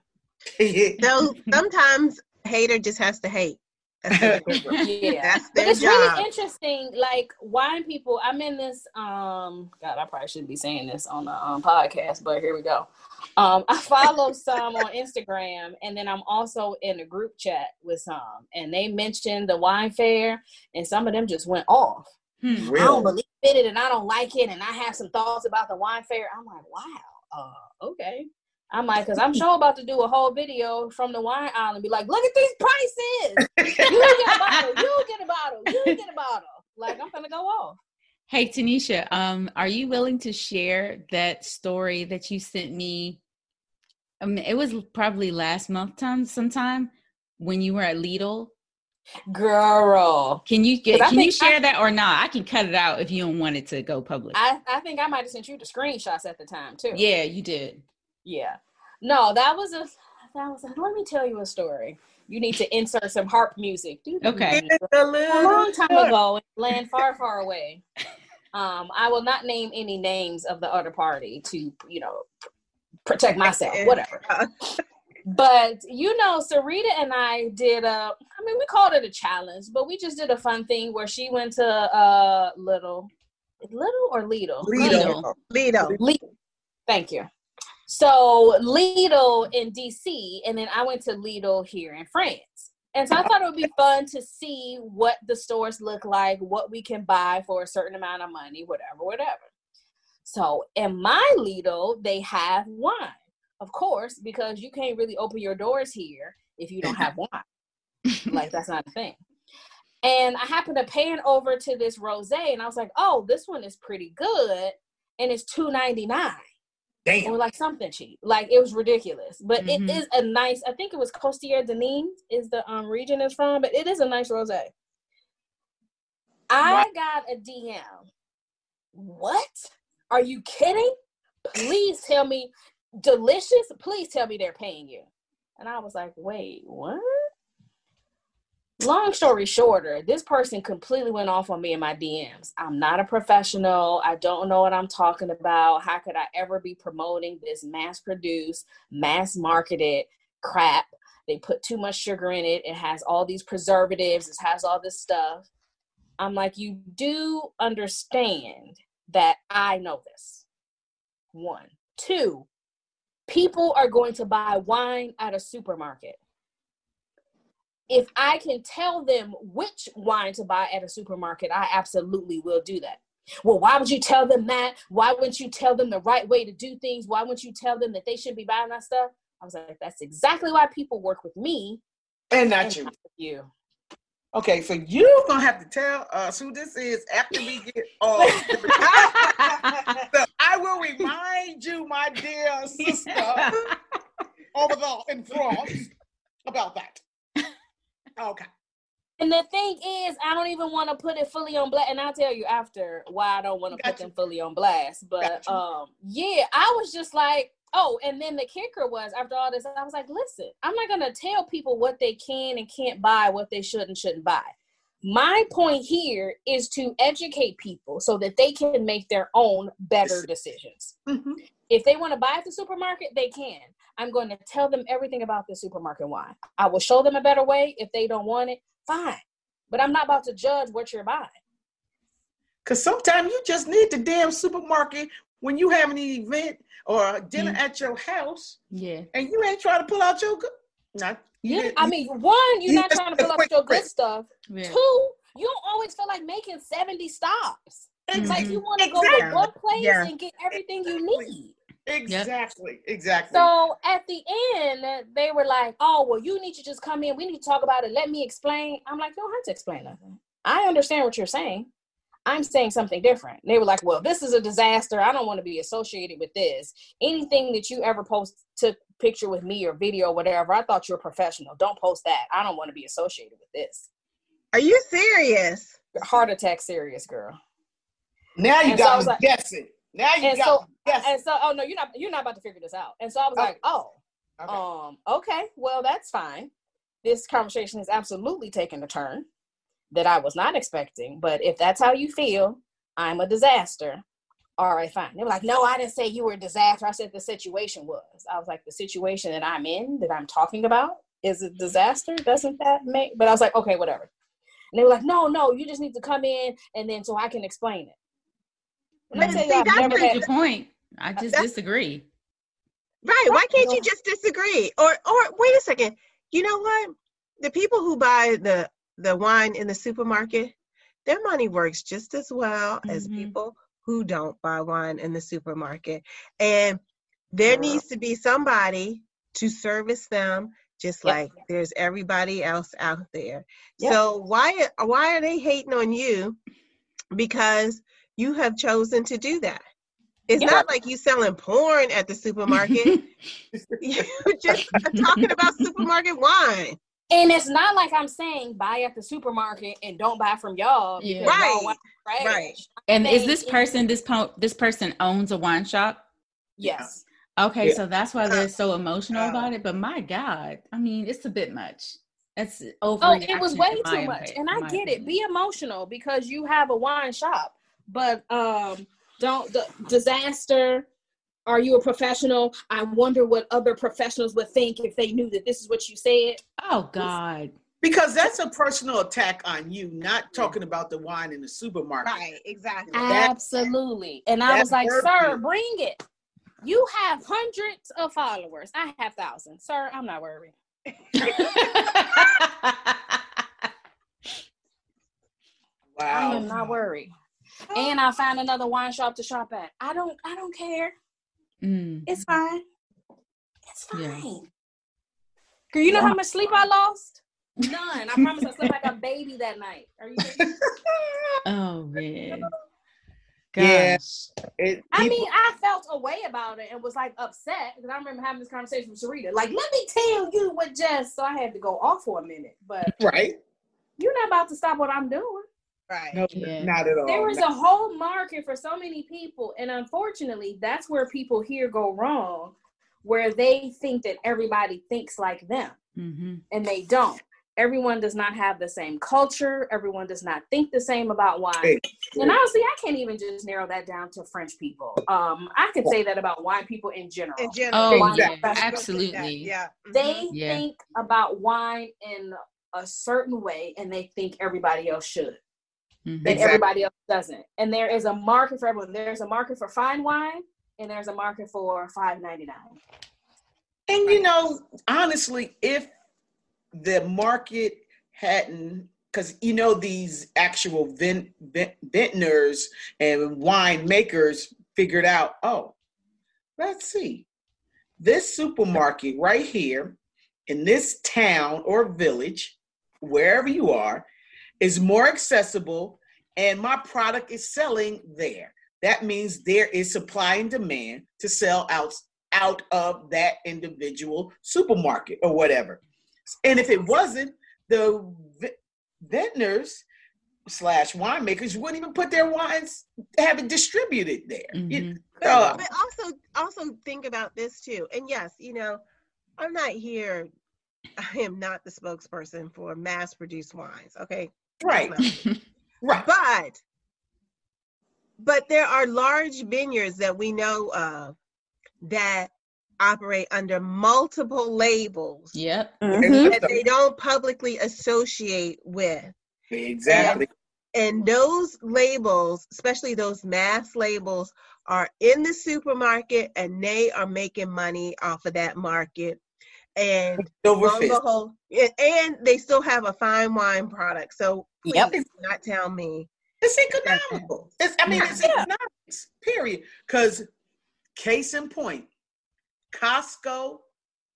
Speaker 5: So sometimes hater just has to hate. That's their
Speaker 2: yeah.
Speaker 5: That's
Speaker 2: but it's
Speaker 5: job.
Speaker 2: really interesting like wine people i'm in this um god i probably shouldn't be saying this on the um, podcast but here we go. Um i follow some on instagram and then i'm also in a group chat with some and they mentioned the wine fair and some of them just went off.
Speaker 3: Hmm.
Speaker 2: i don't believe in it and i don't like it and i have some thoughts about the wine fair. I'm like wow uh okay I'm like, because I'm sure about to do a whole video from the wine aisle and be like, look at these prices. You get a bottle, you get a bottle, you get a bottle. Like, I'm gonna go off.
Speaker 3: Hey Tanisha, um, are you willing to share that story that you sent me? Um, it was probably last month time sometime when you were at Lidl.
Speaker 2: Girl.
Speaker 3: Can you get
Speaker 2: 'Cause
Speaker 3: can you
Speaker 2: think I-
Speaker 3: share that or not? I can cut it out if you don't want it to go public.
Speaker 2: I, I think I might have sent you the screenshots at the time too.
Speaker 3: yeah, you did.
Speaker 2: Yeah. No, that was a that was a, let me tell you a story. You need to insert some harp music.
Speaker 3: Okay.
Speaker 5: A
Speaker 2: a long time
Speaker 5: short.
Speaker 2: ago in land far, far away. Um, I will not name any names of the other party to, you know, protect myself, whatever. But you know, Sarita and I did a I mean, we called it a challenge, but we just did a fun thing where she went to uh little little or Lidl?
Speaker 3: Lidl.
Speaker 5: Lido.
Speaker 2: Lidl. Thank you. So Lidl in DC, and then I went to Lidl here in France. And so I thought it would be fun to see what the stores look like, what we can buy for a certain amount of money, whatever, whatever. So in my Lidl, they have wine, of course, because you can't really open your doors here if you don't have wine. like that's not a thing. And I happened to pan over to this rosé, and I was like, "Oh, this one is pretty good," and it's two ninety nine
Speaker 4: Damn.
Speaker 2: or like something cheap. Like it was ridiculous, but
Speaker 3: Mhm.
Speaker 2: it is a nice. I think it was Costières de Nîmes is the um region it's from, but it is a nice rosé. I got a DM. What? Are you kidding? Please tell me delicious. Please tell me they're paying you. And I was like, wait, what? Long story shorter, this person completely went off on me in my DMs. I'm not a professional. I don't know what I'm talking about. How could I ever be promoting this mass produced, mass marketed crap? They put too much sugar in it. It has all these preservatives. It has all this stuff. I'm like, you do understand that I know this. One. Two, people are going to buy wine at a supermarket. If I can tell them which wine to buy at a supermarket, I absolutely will do that. Well, why would you tell them that? Why wouldn't you tell them the right way to do things? Why wouldn't you tell them that they should be buying that stuff? I was like, that's exactly why people work with me
Speaker 4: And not
Speaker 2: and
Speaker 4: you.
Speaker 2: not with you.
Speaker 4: Okay, so you're gonna have to tell uh, us who this is after we get off. so I will remind you, my dear sister, over in France, about that. Okay.
Speaker 2: And the thing is, I don't even want to put it fully on blast. And I'll tell you after why I don't want to put
Speaker 4: Gotcha.
Speaker 2: them fully on blast. But um, yeah, I was just like, oh, and then the kicker was after all this, I was like, listen, I'm not gonna tell people what they can and can't buy, what they should and shouldn't buy. My point here is to educate people so that they can make their own better decisions.
Speaker 4: Mhm.
Speaker 2: If they want to buy at the supermarket, they can. I'm going to tell them everything about the supermarket wine. I will show them a better way. If they don't want it, fine. But I'm not about to judge what you're buying.
Speaker 4: Cause sometimes you just need the damn supermarket when you have an event or dinner
Speaker 3: Mm.
Speaker 4: at your house
Speaker 3: yeah.
Speaker 4: and you ain't trying to pull out your good. Not, you
Speaker 3: Yeah,
Speaker 4: didn't-
Speaker 2: I mean, one, you're
Speaker 4: You
Speaker 2: not trying to
Speaker 4: a
Speaker 2: pull up
Speaker 4: quick
Speaker 2: your good stuff.
Speaker 3: yeah.
Speaker 2: Two, you don't always feel like making 70 stops. It's like
Speaker 3: Mhm.
Speaker 2: you want to go to one place
Speaker 5: Yeah.
Speaker 2: and get everything you need.
Speaker 4: Exactly, exactly.
Speaker 2: So at the end, they were like, "Oh, well, you need to just come in. We need to talk about it. Let me explain." I'm like, "You don't have to explain nothing. I understand what you're saying. I'm saying something different." They were like, "Well, this is a disaster. I don't want to be associated with this. Anything that you ever post, took picture with me or video, or whatever. I thought you were professional. Don't post that. I don't want to be associated with this."
Speaker 5: Are you serious?
Speaker 2: Heart attack, serious girl.
Speaker 4: now you
Speaker 2: and
Speaker 4: got
Speaker 2: was
Speaker 4: me
Speaker 2: like-
Speaker 4: guessing. Now you
Speaker 2: and
Speaker 4: got
Speaker 2: so-
Speaker 4: guessing.
Speaker 2: And so, oh no, you're not. You're not about to figure this out. And so I was
Speaker 4: Oh.
Speaker 2: like, "Oh."
Speaker 4: Okay.
Speaker 2: Um, okay, well, that's fine. This conversation has absolutely taken a turn that I was not expecting. But if that's how you feel, I'm a disaster. All right, fine. They were like, no, I didn't say you were a disaster. I said the situation was. I was like, the situation that I'm in, that I'm talking about, is a disaster. Doesn't that make? But I was like, okay, whatever. And they were like, no, no, you just need to come in and then so I can explain it. And I tell you, I've
Speaker 5: that's
Speaker 2: never
Speaker 5: the
Speaker 2: had.
Speaker 3: Good point. I just
Speaker 5: That's-
Speaker 3: disagree.
Speaker 5: Right. Why can't you just disagree? Or or wait a second. You know what? The people who buy the the wine in the supermarket, their money works just as well as
Speaker 3: Mhm.
Speaker 5: people who don't buy wine in the supermarket. And there
Speaker 2: Girl.
Speaker 5: needs to be somebody to service them just
Speaker 2: Yep.
Speaker 5: like there's everybody else out there.
Speaker 2: Yep.
Speaker 5: So why why are they hating on you because you have chosen to do that? It's
Speaker 2: Yep.
Speaker 5: not like you selling porn at the supermarket. You're just talking about supermarket wine.
Speaker 2: And it's not like I'm saying buy at the supermarket and don't buy from y'all. because
Speaker 3: Yeah.
Speaker 2: y'all
Speaker 5: Right.
Speaker 2: want trash.
Speaker 5: Right.
Speaker 3: and is this person this po- this person owns a wine shop?
Speaker 2: Yes.
Speaker 3: Okay,
Speaker 4: Yeah.
Speaker 3: so that's why they're so emotional
Speaker 5: Uh,
Speaker 3: about it. But my God, I mean, it's a bit much. That's
Speaker 2: over.
Speaker 3: Oh,
Speaker 2: it was way too much.
Speaker 3: opi-
Speaker 2: And I
Speaker 3: my
Speaker 2: get it. Be emotional because you have a wine shop. But um don't the disaster. Are you a professional? I wonder what other professionals would think if they knew that this is what you said.
Speaker 3: Oh God.
Speaker 4: Because that's a personal attack on you, not talking about the wine in the supermarket.
Speaker 5: Right, exactly.
Speaker 4: That-
Speaker 2: Absolutely. And I was like, sir,
Speaker 4: you.
Speaker 2: bring it. You have hundreds of followers. I have thousands. Sir, I'm not worried. wow. I am not worried. And I found another wine shop to shop at. I don't I don't care.
Speaker 3: Mm.
Speaker 2: It's fine. It's fine.
Speaker 3: Yeah.
Speaker 2: Girl, you know how much sleep I lost? None. I promise I slept like a baby that night. Are you kidding?
Speaker 3: Oh man.
Speaker 4: Yeah. It,
Speaker 2: I
Speaker 4: people-
Speaker 2: mean, I felt a way about it and was like upset because I remember having this conversation with Sarita. Like, let me tell you what just so I had to go off for a minute. But
Speaker 4: right?
Speaker 2: you're not about to stop what I'm doing.
Speaker 5: Right.
Speaker 4: No,
Speaker 3: Yeah.
Speaker 4: not at all.
Speaker 2: There was
Speaker 4: Not-
Speaker 2: a whole market for so many people, and unfortunately, that's where people here go wrong, where they think that everybody thinks like them,
Speaker 3: hmm
Speaker 2: and they don't. Everyone does not have the same culture. Everyone does not think the same about wine.
Speaker 4: Hey,
Speaker 2: And honestly, I can't even just narrow that down to French people. Um, I could say that about wine people in general.
Speaker 5: In general.
Speaker 3: Oh
Speaker 2: Wine
Speaker 3: yeah, absolutely.
Speaker 5: Yeah. mhm.
Speaker 2: They
Speaker 3: Yeah.
Speaker 2: think about wine in a certain way, and they think everybody else should.
Speaker 3: Mhm.
Speaker 2: and
Speaker 4: Exactly.
Speaker 2: everybody else doesn't. And there is a market for everyone. There's a market for fine wine, and there's a market for five ninety nine.
Speaker 4: And you know, honestly, if the market hadn't, because you know these actual vin, vin, vintners and wine makers figured out, oh, let's see, this supermarket right here in this town or village, wherever you are, is more accessible, and my product is selling there. That means there is supply and demand to sell out out of that individual supermarket or whatever. And if it wasn't, the vi- vintners slash winemakers wouldn't even put their wines, have it distributed there. You-
Speaker 3: Mhm.
Speaker 5: But,
Speaker 4: uh,
Speaker 5: but also also think about this too. And yes, you know, I'm not here. I am not the spokesperson for mass produced wines. Okay.
Speaker 4: Right, right.
Speaker 5: But but there are large vineyards that we know of that operate under multiple labels
Speaker 3: Yep. Mm-hmm.
Speaker 5: that they don't publicly associate with.
Speaker 4: Exactly.
Speaker 5: And those labels, especially those mass labels, are in the supermarket and they are making money off of that market. And
Speaker 4: Silver
Speaker 5: lo and behold, and- and they still have a fine wine product. So please
Speaker 2: Yep.
Speaker 5: do not tell me.
Speaker 4: It's economical. It's, I mean, it's
Speaker 2: Yeah.
Speaker 4: economics, period. Because, case in point, Costco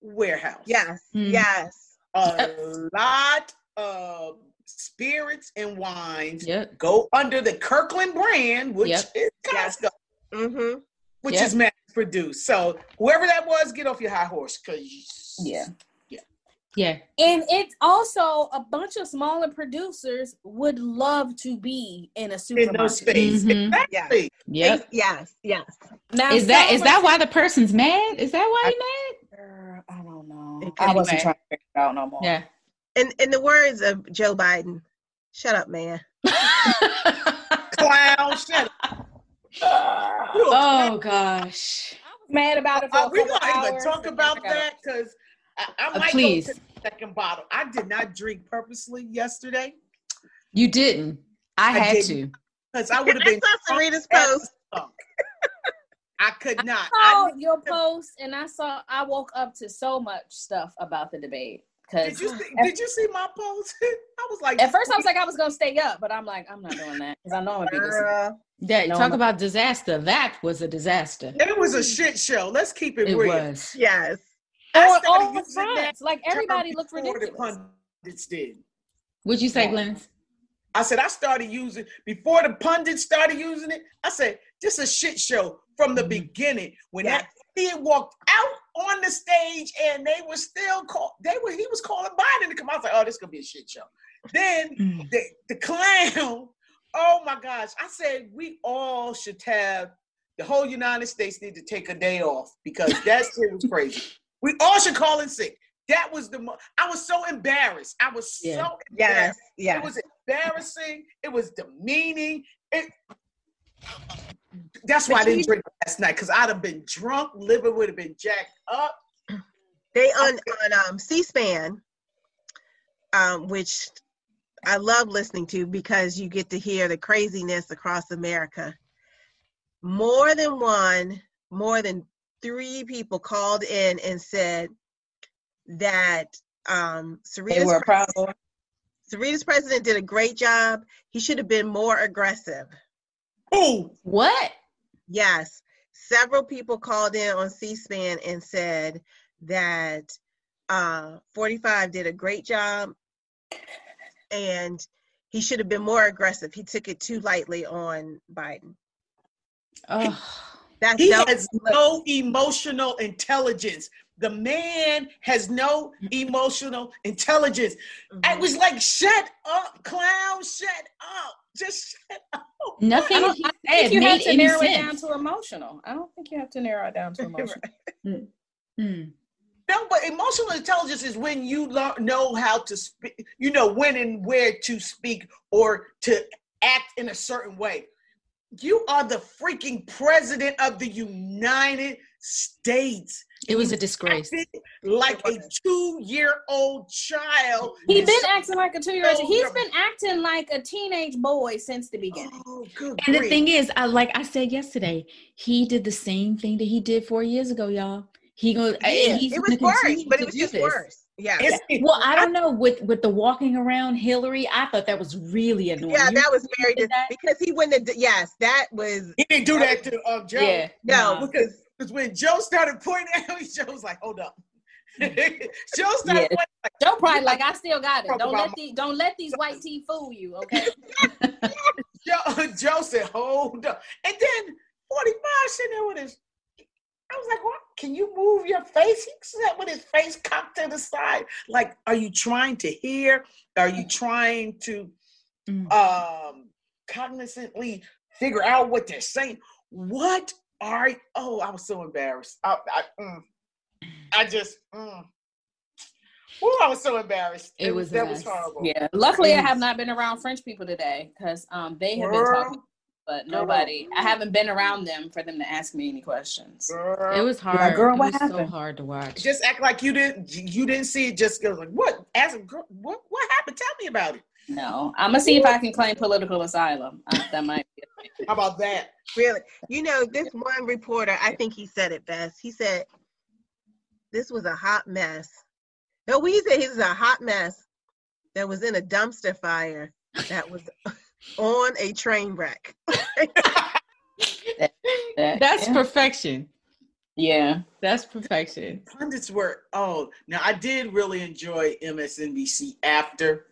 Speaker 4: warehouse.
Speaker 5: Yes,
Speaker 3: Mm.
Speaker 5: yes.
Speaker 4: A lot of spirits and wines
Speaker 3: Yep.
Speaker 4: go under the Kirkland brand, which
Speaker 3: Yep.
Speaker 4: is
Speaker 5: Yes.
Speaker 4: Costco,
Speaker 5: Mm-hmm.
Speaker 4: which
Speaker 3: Yep.
Speaker 4: is mass produced. So whoever that was, get off your high horse, cause
Speaker 2: Yeah.
Speaker 3: Yeah. Yeah.
Speaker 2: And it's also a bunch of smaller producers would love to be in a
Speaker 4: in
Speaker 2: supermarket.
Speaker 4: those space.
Speaker 3: Mhm.
Speaker 4: Exactly.
Speaker 3: Yep.
Speaker 5: Yes, yes.
Speaker 2: Now,
Speaker 3: Is that
Speaker 2: some
Speaker 3: is that why the person's mad? Is that why he
Speaker 2: Girl, I don't know.
Speaker 5: It
Speaker 2: I wasn't trying to figure it out no more.
Speaker 3: mad?
Speaker 5: In in the words of Joe Biden, shut up, man.
Speaker 4: Clown, shut up. You
Speaker 3: oh gosh.
Speaker 2: I was mad about it for
Speaker 4: Are
Speaker 2: a
Speaker 4: we
Speaker 2: couple
Speaker 4: not even
Speaker 2: hours,
Speaker 4: talk about
Speaker 2: then I got
Speaker 4: that? Because I, I
Speaker 3: Uh,
Speaker 4: might
Speaker 3: please.
Speaker 4: go to second bottle. I did not drink purposely yesterday
Speaker 3: You didn't. I,
Speaker 4: I
Speaker 3: had
Speaker 4: didn't.
Speaker 3: to.
Speaker 4: because I would have
Speaker 5: I
Speaker 4: been.
Speaker 5: saw Serena's post.
Speaker 4: I could not.
Speaker 2: I saw
Speaker 4: I,
Speaker 2: your post and I saw I woke up to so much stuff about the debate. Cause
Speaker 4: did you see, did you see my post? I was like,
Speaker 2: at first I was like I was gonna stay up, but I'm like I'm not doing that because I know I'm gonna be listening.
Speaker 5: Girl,
Speaker 3: That
Speaker 2: No,
Speaker 3: talk
Speaker 2: no.
Speaker 3: about disaster. That was a disaster.
Speaker 4: it was a shit show. Let's keep it,
Speaker 3: It
Speaker 4: real.
Speaker 3: was.
Speaker 5: yes.
Speaker 4: I
Speaker 2: Or
Speaker 4: started
Speaker 2: all the
Speaker 4: using that
Speaker 2: fronts, like everybody looked
Speaker 4: before the
Speaker 2: ridiculous.
Speaker 4: pundits did.
Speaker 3: What'd you say,
Speaker 4: Yeah.
Speaker 3: Glenn?
Speaker 4: I said I started using before the pundits started using it. I said this is a shit show from the
Speaker 3: Mhm.
Speaker 4: beginning. When
Speaker 5: Yes.
Speaker 4: that kid walked out on the stage and they were still call they were he was calling Biden to come out. I was like, oh, this is gonna be a shit show. Then
Speaker 3: Mm.
Speaker 4: the, the clown, oh my gosh. I said we all should have the whole United States need to take a day off because that shit was crazy. We all should call in sick. That was the mo- I was so embarrassed. I was
Speaker 3: Yeah.
Speaker 4: so embarrassed.
Speaker 5: Yes. Yes.
Speaker 4: It was embarrassing. It was demeaning. It, that's why I didn't
Speaker 5: you-
Speaker 4: drink last night because I'd have been drunk. Liver would have been jacked up.
Speaker 5: They on on um, C-SPAN, um, which I love listening to because you get to hear the craziness across America. More than one, more than three people called in and said that um,
Speaker 2: They
Speaker 5: Sarita's,
Speaker 2: were proud of
Speaker 5: Sarita's president did a great job. He should have been more aggressive.
Speaker 4: Ooh,
Speaker 3: What?
Speaker 5: Yes, several people called in on C-SPAN and said that uh, 45 did a great job, and he should have been more aggressive. He took it too lightly on Biden.
Speaker 3: Oh,
Speaker 5: That's
Speaker 4: he
Speaker 5: that-
Speaker 4: has no emotional intelligence. The man has no emotional intelligence. I
Speaker 5: Mhm.
Speaker 4: was like, shut up, clown, shut up. Just shut up.
Speaker 3: nothing
Speaker 2: I don't- I
Speaker 3: said
Speaker 2: think you have
Speaker 3: made
Speaker 2: to
Speaker 3: any
Speaker 2: narrow it down to emotional. I don't think you have to narrow it down to emotional.
Speaker 3: Mm.
Speaker 4: No, but emotional intelligence is when you learn, know how to speak, you know, when and where to speak or to act in a certain way. You are the freaking president of the United States.
Speaker 3: It was a disgrace.
Speaker 4: like a two-year-old child.
Speaker 2: He
Speaker 4: And
Speaker 2: been acting like a two year old.
Speaker 4: so
Speaker 2: He's been acting like a teenage boy since the beginning.
Speaker 4: Oh, good
Speaker 3: And the thing is, I like I said yesterday, he did the same thing that he did four years ago, y'all. He goes,
Speaker 5: Yeah,
Speaker 3: he's
Speaker 5: it was worse, but it was just
Speaker 3: this.
Speaker 5: worse. Yeah.
Speaker 4: It's-
Speaker 3: Well, I don't know with with the walking around Hillary. I thought that was really annoying.
Speaker 5: Yeah,
Speaker 3: You
Speaker 5: that was very
Speaker 3: did
Speaker 5: dis-
Speaker 3: that?
Speaker 5: because he wouldn't have. Yes, that was
Speaker 4: He didn't do that to uh, Joe.
Speaker 3: Yeah,
Speaker 5: no.
Speaker 3: nah.
Speaker 5: Because
Speaker 4: Because when Joe started pointing at him, Joe was like, hold up. Joe started
Speaker 2: Yeah.
Speaker 4: pointing like,
Speaker 2: Joe probably like I still got it. Don't let these don't let these white teeth fool you, okay?
Speaker 4: Joe, Joe said, hold up. And then 45 sitting there with his, I was like, what? Can you move your face? He sat with his face cocked to the side. Like, are you trying to hear? Are you trying to
Speaker 3: Mm.
Speaker 4: um cognizantly figure out what they're saying? What are oh, I was so embarrassed. I I, mm. I just mm. Oh, I was so embarrassed.
Speaker 3: It was a
Speaker 4: that was horrible.
Speaker 2: Yeah. Luckily, I have not been around French people today because um they have been talking, but nobody. I haven't been around them for them to ask me any questions.
Speaker 4: Girl.
Speaker 3: It was hard.
Speaker 2: girl,
Speaker 3: it
Speaker 2: what
Speaker 3: was so hard to watch.
Speaker 4: just act like you didn't you didn't see it just go like what ask a girl what what happened tell me about it
Speaker 2: No, I'm gonna see if I can claim political asylum. Uh, that might be.
Speaker 4: how about that
Speaker 5: really, you know, this one reporter, I think he said it best. He said, "This was a hot mess." No, we said he was a hot mess that was in a dumpster fire that was on a train wreck.
Speaker 2: That-
Speaker 3: That's
Speaker 2: yeah.
Speaker 3: perfection.
Speaker 2: yeah.
Speaker 3: That's perfection.
Speaker 4: pundits were oh now i did really enjoy msnbc after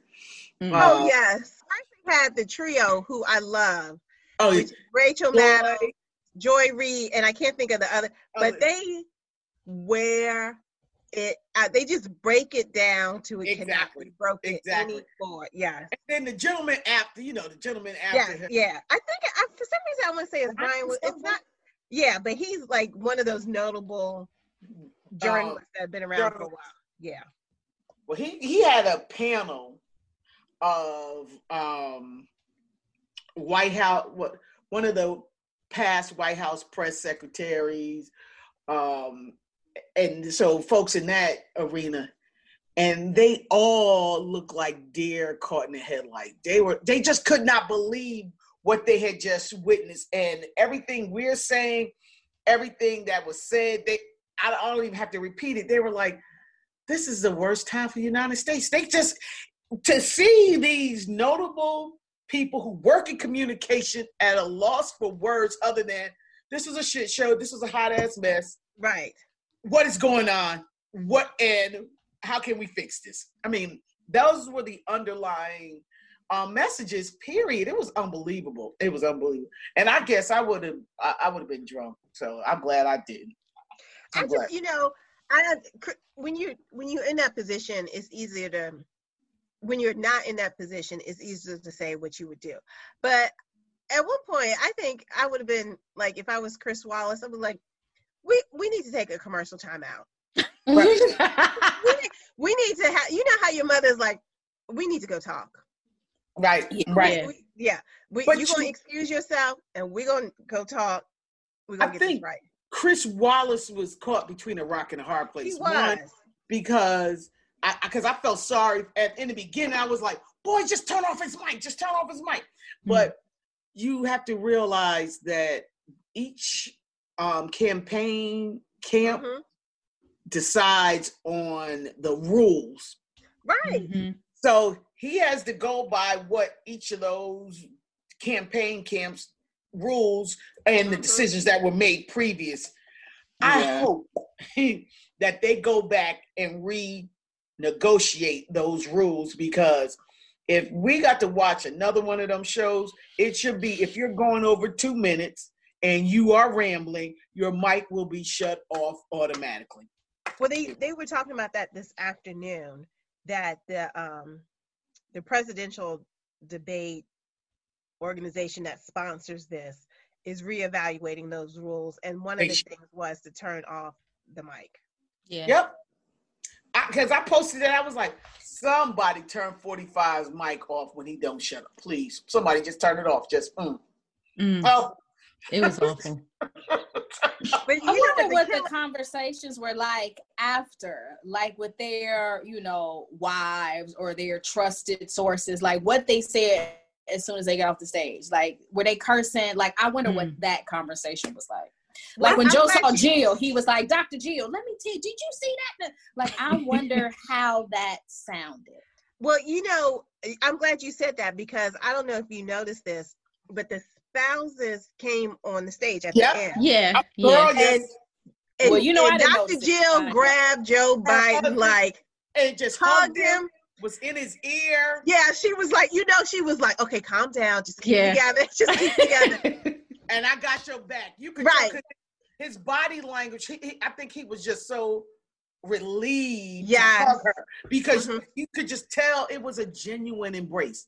Speaker 3: Mm.
Speaker 4: Uh,
Speaker 5: oh yes, first we had the trio who I love,
Speaker 4: oh
Speaker 5: which is Rachel
Speaker 4: Joy.
Speaker 5: Maddow, Joy Reid, and I can't think of the other, but
Speaker 4: oh,
Speaker 5: they wear it. Uh, they just break it down to it cannot
Speaker 4: Exactly.
Speaker 5: broken
Speaker 4: Exactly.
Speaker 5: anymore. Yes.
Speaker 4: and then the gentleman after you know the gentleman after
Speaker 5: Yeah,
Speaker 4: him
Speaker 5: yeah. I think I, for some reason I want to say it's
Speaker 4: Brian.
Speaker 5: It's
Speaker 4: something?
Speaker 5: not. Yeah, but he's like one of those notable journalists that have been around for a while. Yeah.
Speaker 4: well he he had a panel of um white house what one of the past white house press secretaries um and so folks in that arena and they all looked like deer caught in the headlight. They were they just could not believe what they had just witnessed, and everything we're saying, everything that was said, they I don't even have to repeat it. They were like, "This is the worst time for the United States." They just to see these notable people who work in communication at a loss for words other than this was a shit show, this was a hot ass mess.
Speaker 5: Right.
Speaker 4: What is going on? What and how can we fix this? I mean, those were the underlying um, messages. Period. It was unbelievable. It was unbelievable. And I guess I would have, I, I would have been drunk. So I'm glad I didn't.
Speaker 5: i just, you know, I when you when you're in that position, it's easier to. When you're not in that position, it's easier to say what you would do. But at one point, I think I would have been like, if I was Chris Wallace, I was like, we we need to take a commercial timeout. we, need, we need to have you know how your mother's like we need to go talk.
Speaker 4: Right right.
Speaker 5: we, yeah. We, you're you, gonna excuse yourself and we're gonna go talk. We're gonna I get think this right.
Speaker 4: Chris wallace was caught between a rock and a hard place.
Speaker 5: He was. One,
Speaker 4: because i because I, I, felt sorry at in the beginning. I was like boy just turn off his mic just turn off his mic. Mm-hmm. but you have to realize that each um, campaign camp mm-hmm decides on the rules.
Speaker 5: Right. Mm-hmm.
Speaker 4: So he has to go by what each of those campaign camps rules and the mm-hmm. decisions that were made previous. Yeah. I hope that they go back and renegotiate those rules because if we got to watch another one of them shows, it should be if you're going over two minutes and you are rambling, your mic will be shut off automatically.
Speaker 5: Well, they they were talking about that this afternoon that the um the presidential debate organization that sponsors this is reevaluating those rules, and one of the things was to turn off the mic.
Speaker 4: Yeah. Yep. Because I, I, posted it, I was like, somebody turn 45's mic off when he don't shut up, please. Somebody just turn it off. Just mm.
Speaker 3: Mm. Oh, it was awful.
Speaker 2: but I wonder what the conversations were like after, like with their, you know, wives or their trusted sources, like what they said as soon as they got off the stage. Like, were they cursing? Like, I wonder mm. what that conversation was like. Like when I'm Joe saw Jill, he was like, Dr. Jill, let me tell you, did you see that? Like, I wonder how that sounded.
Speaker 5: Well, you know, I'm glad you said that because I don't know if you noticed this, but the spouses came on the stage at yep. the end.
Speaker 3: Yeah, yeah.
Speaker 5: And, and, well, you know, and Dr. Jill grabbed Joe Biden like
Speaker 4: and just hugged him. Was in his ear.
Speaker 5: Yeah, she was like, you know, she was like, okay, calm down, just keep yeah. together, just keep together.
Speaker 4: and I got your back. You could
Speaker 5: right.
Speaker 4: his body language. He, he, I think he was just so relieved
Speaker 5: Yeah,
Speaker 4: because mm-hmm. you could just tell it was a genuine embrace.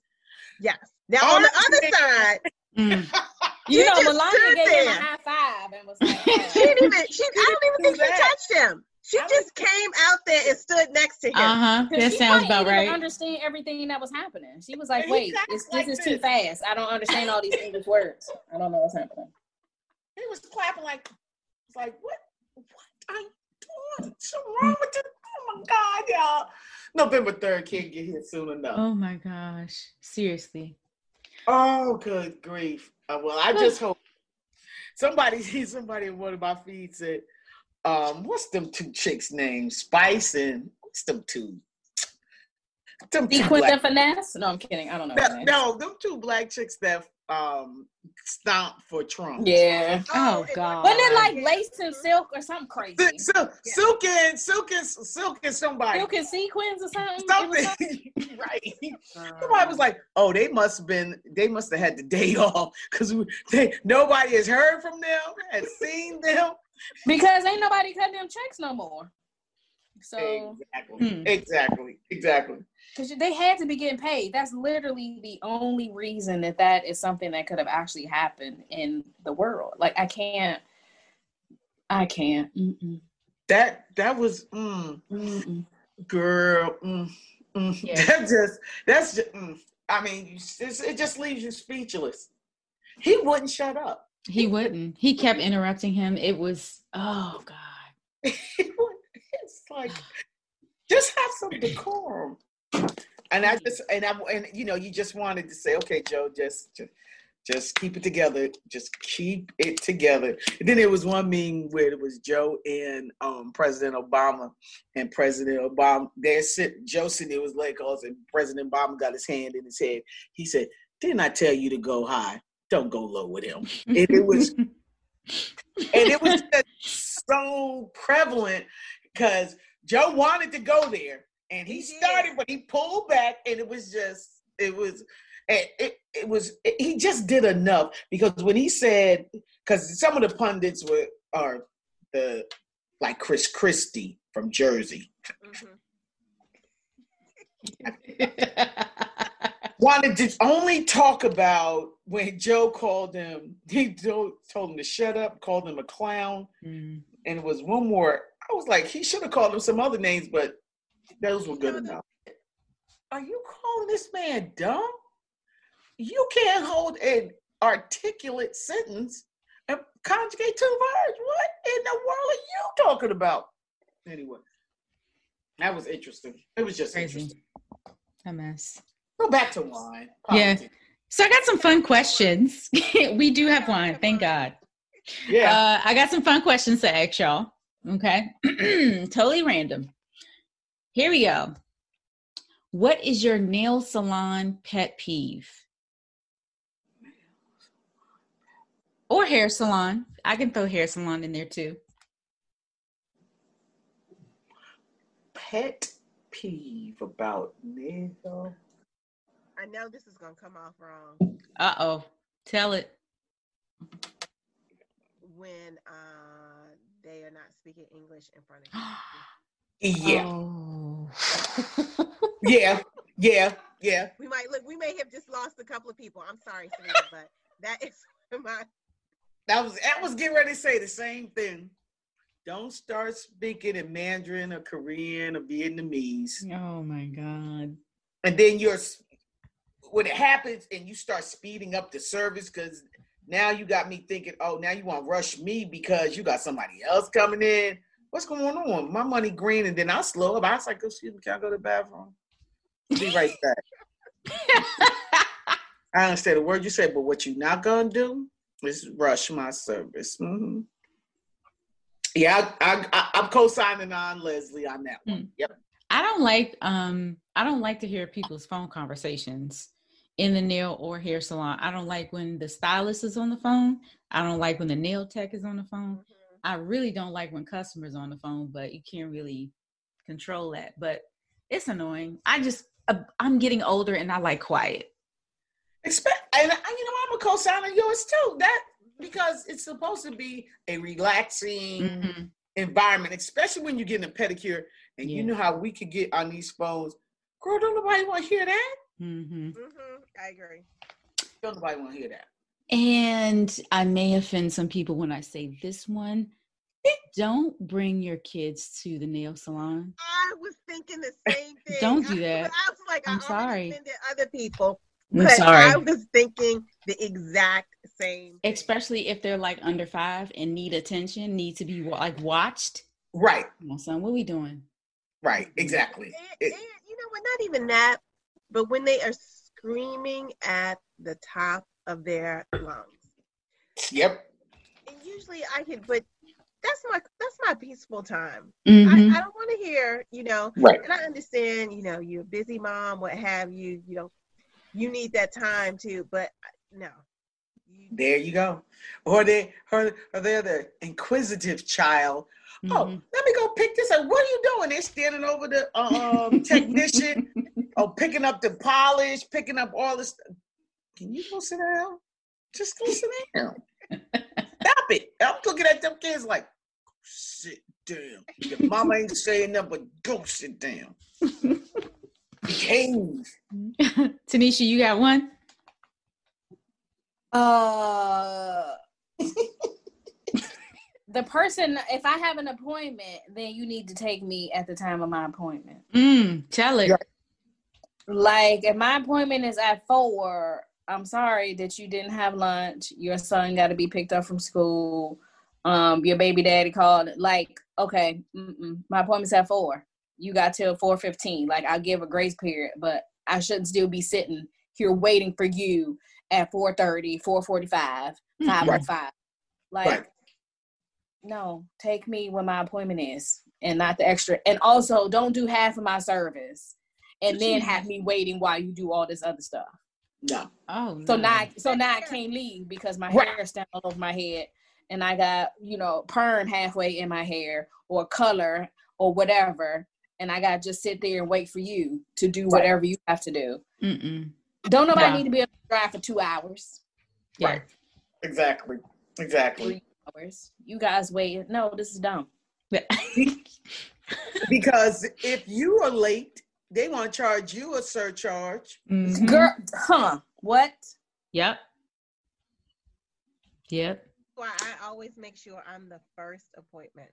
Speaker 5: Yes. Now on the other side,
Speaker 2: Mm. You know, Melania gave there. him a high five and was like,
Speaker 5: she didn't even. She, I don't even think she touched him. She just came out there and stood next to him.
Speaker 3: Uh huh. That sounds about right.
Speaker 2: Understand everything that was happening. She was like, "Wait, this like is too fast. I don't understand all these English words. I don't know what's happening."
Speaker 4: He was clapping like, like what? What are you doing? What's wrong with you? Oh my God, y'all! November third can't get here soon enough.
Speaker 3: Oh my gosh, seriously.
Speaker 4: Oh, good grief. Uh, well, I just hope somebody sees somebody in one of my feeds said, um, what's them two chicks' names? Spice and what's them two?
Speaker 2: Them two black- finesse? No, I'm kidding. I don't know. No,
Speaker 4: no, them two black chicks that um stomp for Trump.
Speaker 2: Yeah.
Speaker 3: Oh, oh God.
Speaker 2: Wasn't it like lace and silk or something crazy?
Speaker 4: So, yeah. Silk and silk and silk and somebody.
Speaker 2: Silk and sequins or something.
Speaker 4: Something. something. right. Somebody was like, "Oh, they must have been. They must have had the day off because nobody has heard from them, has seen them
Speaker 2: because ain't nobody cutting them checks no more." So
Speaker 4: exactly, hmm. exactly, exactly
Speaker 2: because they had to be getting paid. That's literally the only reason that that is something that could have actually happened in the world. Like I can't, I can't. Mm-mm.
Speaker 4: That that was, mm, girl. Mm, mm. Yeah. That just that's just. Mm. I mean, it just leaves you speechless. He wouldn't shut up.
Speaker 3: He wouldn't. He kept interrupting him. It was oh god.
Speaker 4: it's like just have some decorum. And I just and I and you know you just wanted to say, okay, Joe, just just just keep it together. Just keep it together. And then there was one meeting where it was Joe and um, President Obama, and President Obama. There sit Joe sitting there was Lakers, and President Obama got his hand in his head. He said, "Didn't I tell you to go high? Don't go low with him." And it was, and it was so prevalent because Joe wanted to go there, and he, he started, but he pulled back, and it was just, it was it, it, was it, he just did enough because when he said because some of the pundits were are the like Chris Christie from Jersey. Mm-hmm. wanted to only talk about when Joe called him, he told, told him to shut up, called him a clown, mm. and it was one more. I was like, he should have called him some other names, but those were good enough. Are you calling this man dumb? you can't hold an articulate sentence and conjugate two verbs. What in the world are you talking about? Anyway, that was interesting. It was just Crazy. interesting.
Speaker 3: A mess.
Speaker 4: Go back to wine.
Speaker 3: Politics. Yeah. So I got some fun questions. we do have wine, thank God. Yeah. Uh, I got some fun questions to ask y'all. Okay. totally random. Here we go. What is your nail salon pet peeve? or hair salon. I can throw hair salon in there too.
Speaker 4: Pet peeve about nail.
Speaker 5: I know this is gonna come off wrong.
Speaker 3: Uh oh, tell it.
Speaker 5: When uh, they are not speaking English in front of
Speaker 4: you. yeah. Oh. yeah. Yeah. Yeah.
Speaker 5: We might look. We may have just lost a couple of people. I'm sorry, Serena, but that is my
Speaker 4: that was I was getting ready to say the same thing. Don't start speaking in Mandarin or Korean or Vietnamese.
Speaker 3: Oh my God.
Speaker 4: And then you're when it happens and you start speeding up the service because now you got me thinking, oh, now you want to rush me because you got somebody else coming in. What's going on? My money green, and then I slow up. I was like, excuse me, can I go to the bathroom? Be right back. I understand the word you said, but what you not gonna do is rush my service. Mm-hmm. Yeah, I, I, am co-signing on Leslie on that one. Mm. Yep.
Speaker 3: I don't like um I don't like to hear people's phone conversations in the nail or hair salon. I don't like when the stylist is on the phone. I don't like when the nail tech is on the phone. Mm-hmm. I really don't like when customers on the phone, but you can't really control that. But it's annoying. I just uh, I'm getting older and I like quiet.
Speaker 4: Expect and you know I'm a co-signer yours too. That because it's supposed to be a relaxing mm-hmm. environment, especially when you're getting a pedicure and yeah. you know how we could get on these phones. Girl, don't nobody want to hear that.
Speaker 5: Mm-hmm. Mm-hmm. I agree.
Speaker 4: Don't nobody want to hear that.
Speaker 3: And I may offend some people when I say this one. Don't bring your kids to the nail salon.
Speaker 5: I was thinking the same thing.
Speaker 3: Don't do that.
Speaker 5: I, was like, I'm
Speaker 3: I sorry.
Speaker 5: offended other people
Speaker 3: I'm but sorry.
Speaker 5: I was thinking the exact same.
Speaker 3: Thing. Especially if they're like under five and need attention, need to be like watched.
Speaker 4: Right.
Speaker 3: Come on, son, what are we doing?
Speaker 4: Right, exactly. And,
Speaker 5: and, you know what? Not even that, but when they are screaming at the top of their lungs.
Speaker 4: Yep.
Speaker 5: And usually I can, but that's my that's my peaceful time.
Speaker 3: Mm-hmm.
Speaker 5: I, I, don't want to hear, you know.
Speaker 4: Right.
Speaker 5: And I understand, you know, you're a busy mom, what have you. You know, you need that time too. But no.
Speaker 4: There you go. Or they or, or they're the inquisitive child. Oh, mm-hmm. Oh, let me go pick this up. What are you doing? They're standing over the um, technician, oh, picking up the polish, picking up all this. Can you go sit down? Just go sit down. Stop it. I'm looking at them kids like, sit down. Your mama ain't saying nothing but go sit down. Behave.
Speaker 3: Tanisha, you got one?
Speaker 2: Uh the person if I have an appointment, then you need to take me at the time of my appointment.
Speaker 3: Mm, tell it.
Speaker 2: Like if my appointment is at four, I'm sorry that you didn't have lunch. Your son got to be picked up from school. Um, your baby daddy called. Like, okay, my appointment's at four. you got till 4:15. Like I'll give a grace period, but I shouldn't still be sitting here waiting for you at 4:30, 4:45, 5:05. Like
Speaker 4: Right.
Speaker 2: no, take me when my appointment is and not the extra. And also don't do half of my service and then have me waiting while you do all this other stuff.
Speaker 4: No.
Speaker 3: Oh,
Speaker 2: So
Speaker 3: no.
Speaker 2: now, I- so now I can't leave because my
Speaker 4: Right.
Speaker 2: hair is down over my head, and I got you know perm halfway in my hair or color or whatever, and I got to just sit there and wait for you to do whatever you have to do.
Speaker 3: Mm-mm.
Speaker 2: Don't nobody
Speaker 3: Wow.
Speaker 2: need to be able to drive for two hours,
Speaker 3: Yeah.
Speaker 4: Right. Exactly. Exactly.
Speaker 2: three hours. You guys wait. No, this is dumb.
Speaker 4: Because if you are late, they want to charge you a surcharge.
Speaker 3: Mhm.
Speaker 2: Girl, huh? What?
Speaker 3: Yep. Yep.
Speaker 5: Why I always make sure I'm the first appointment.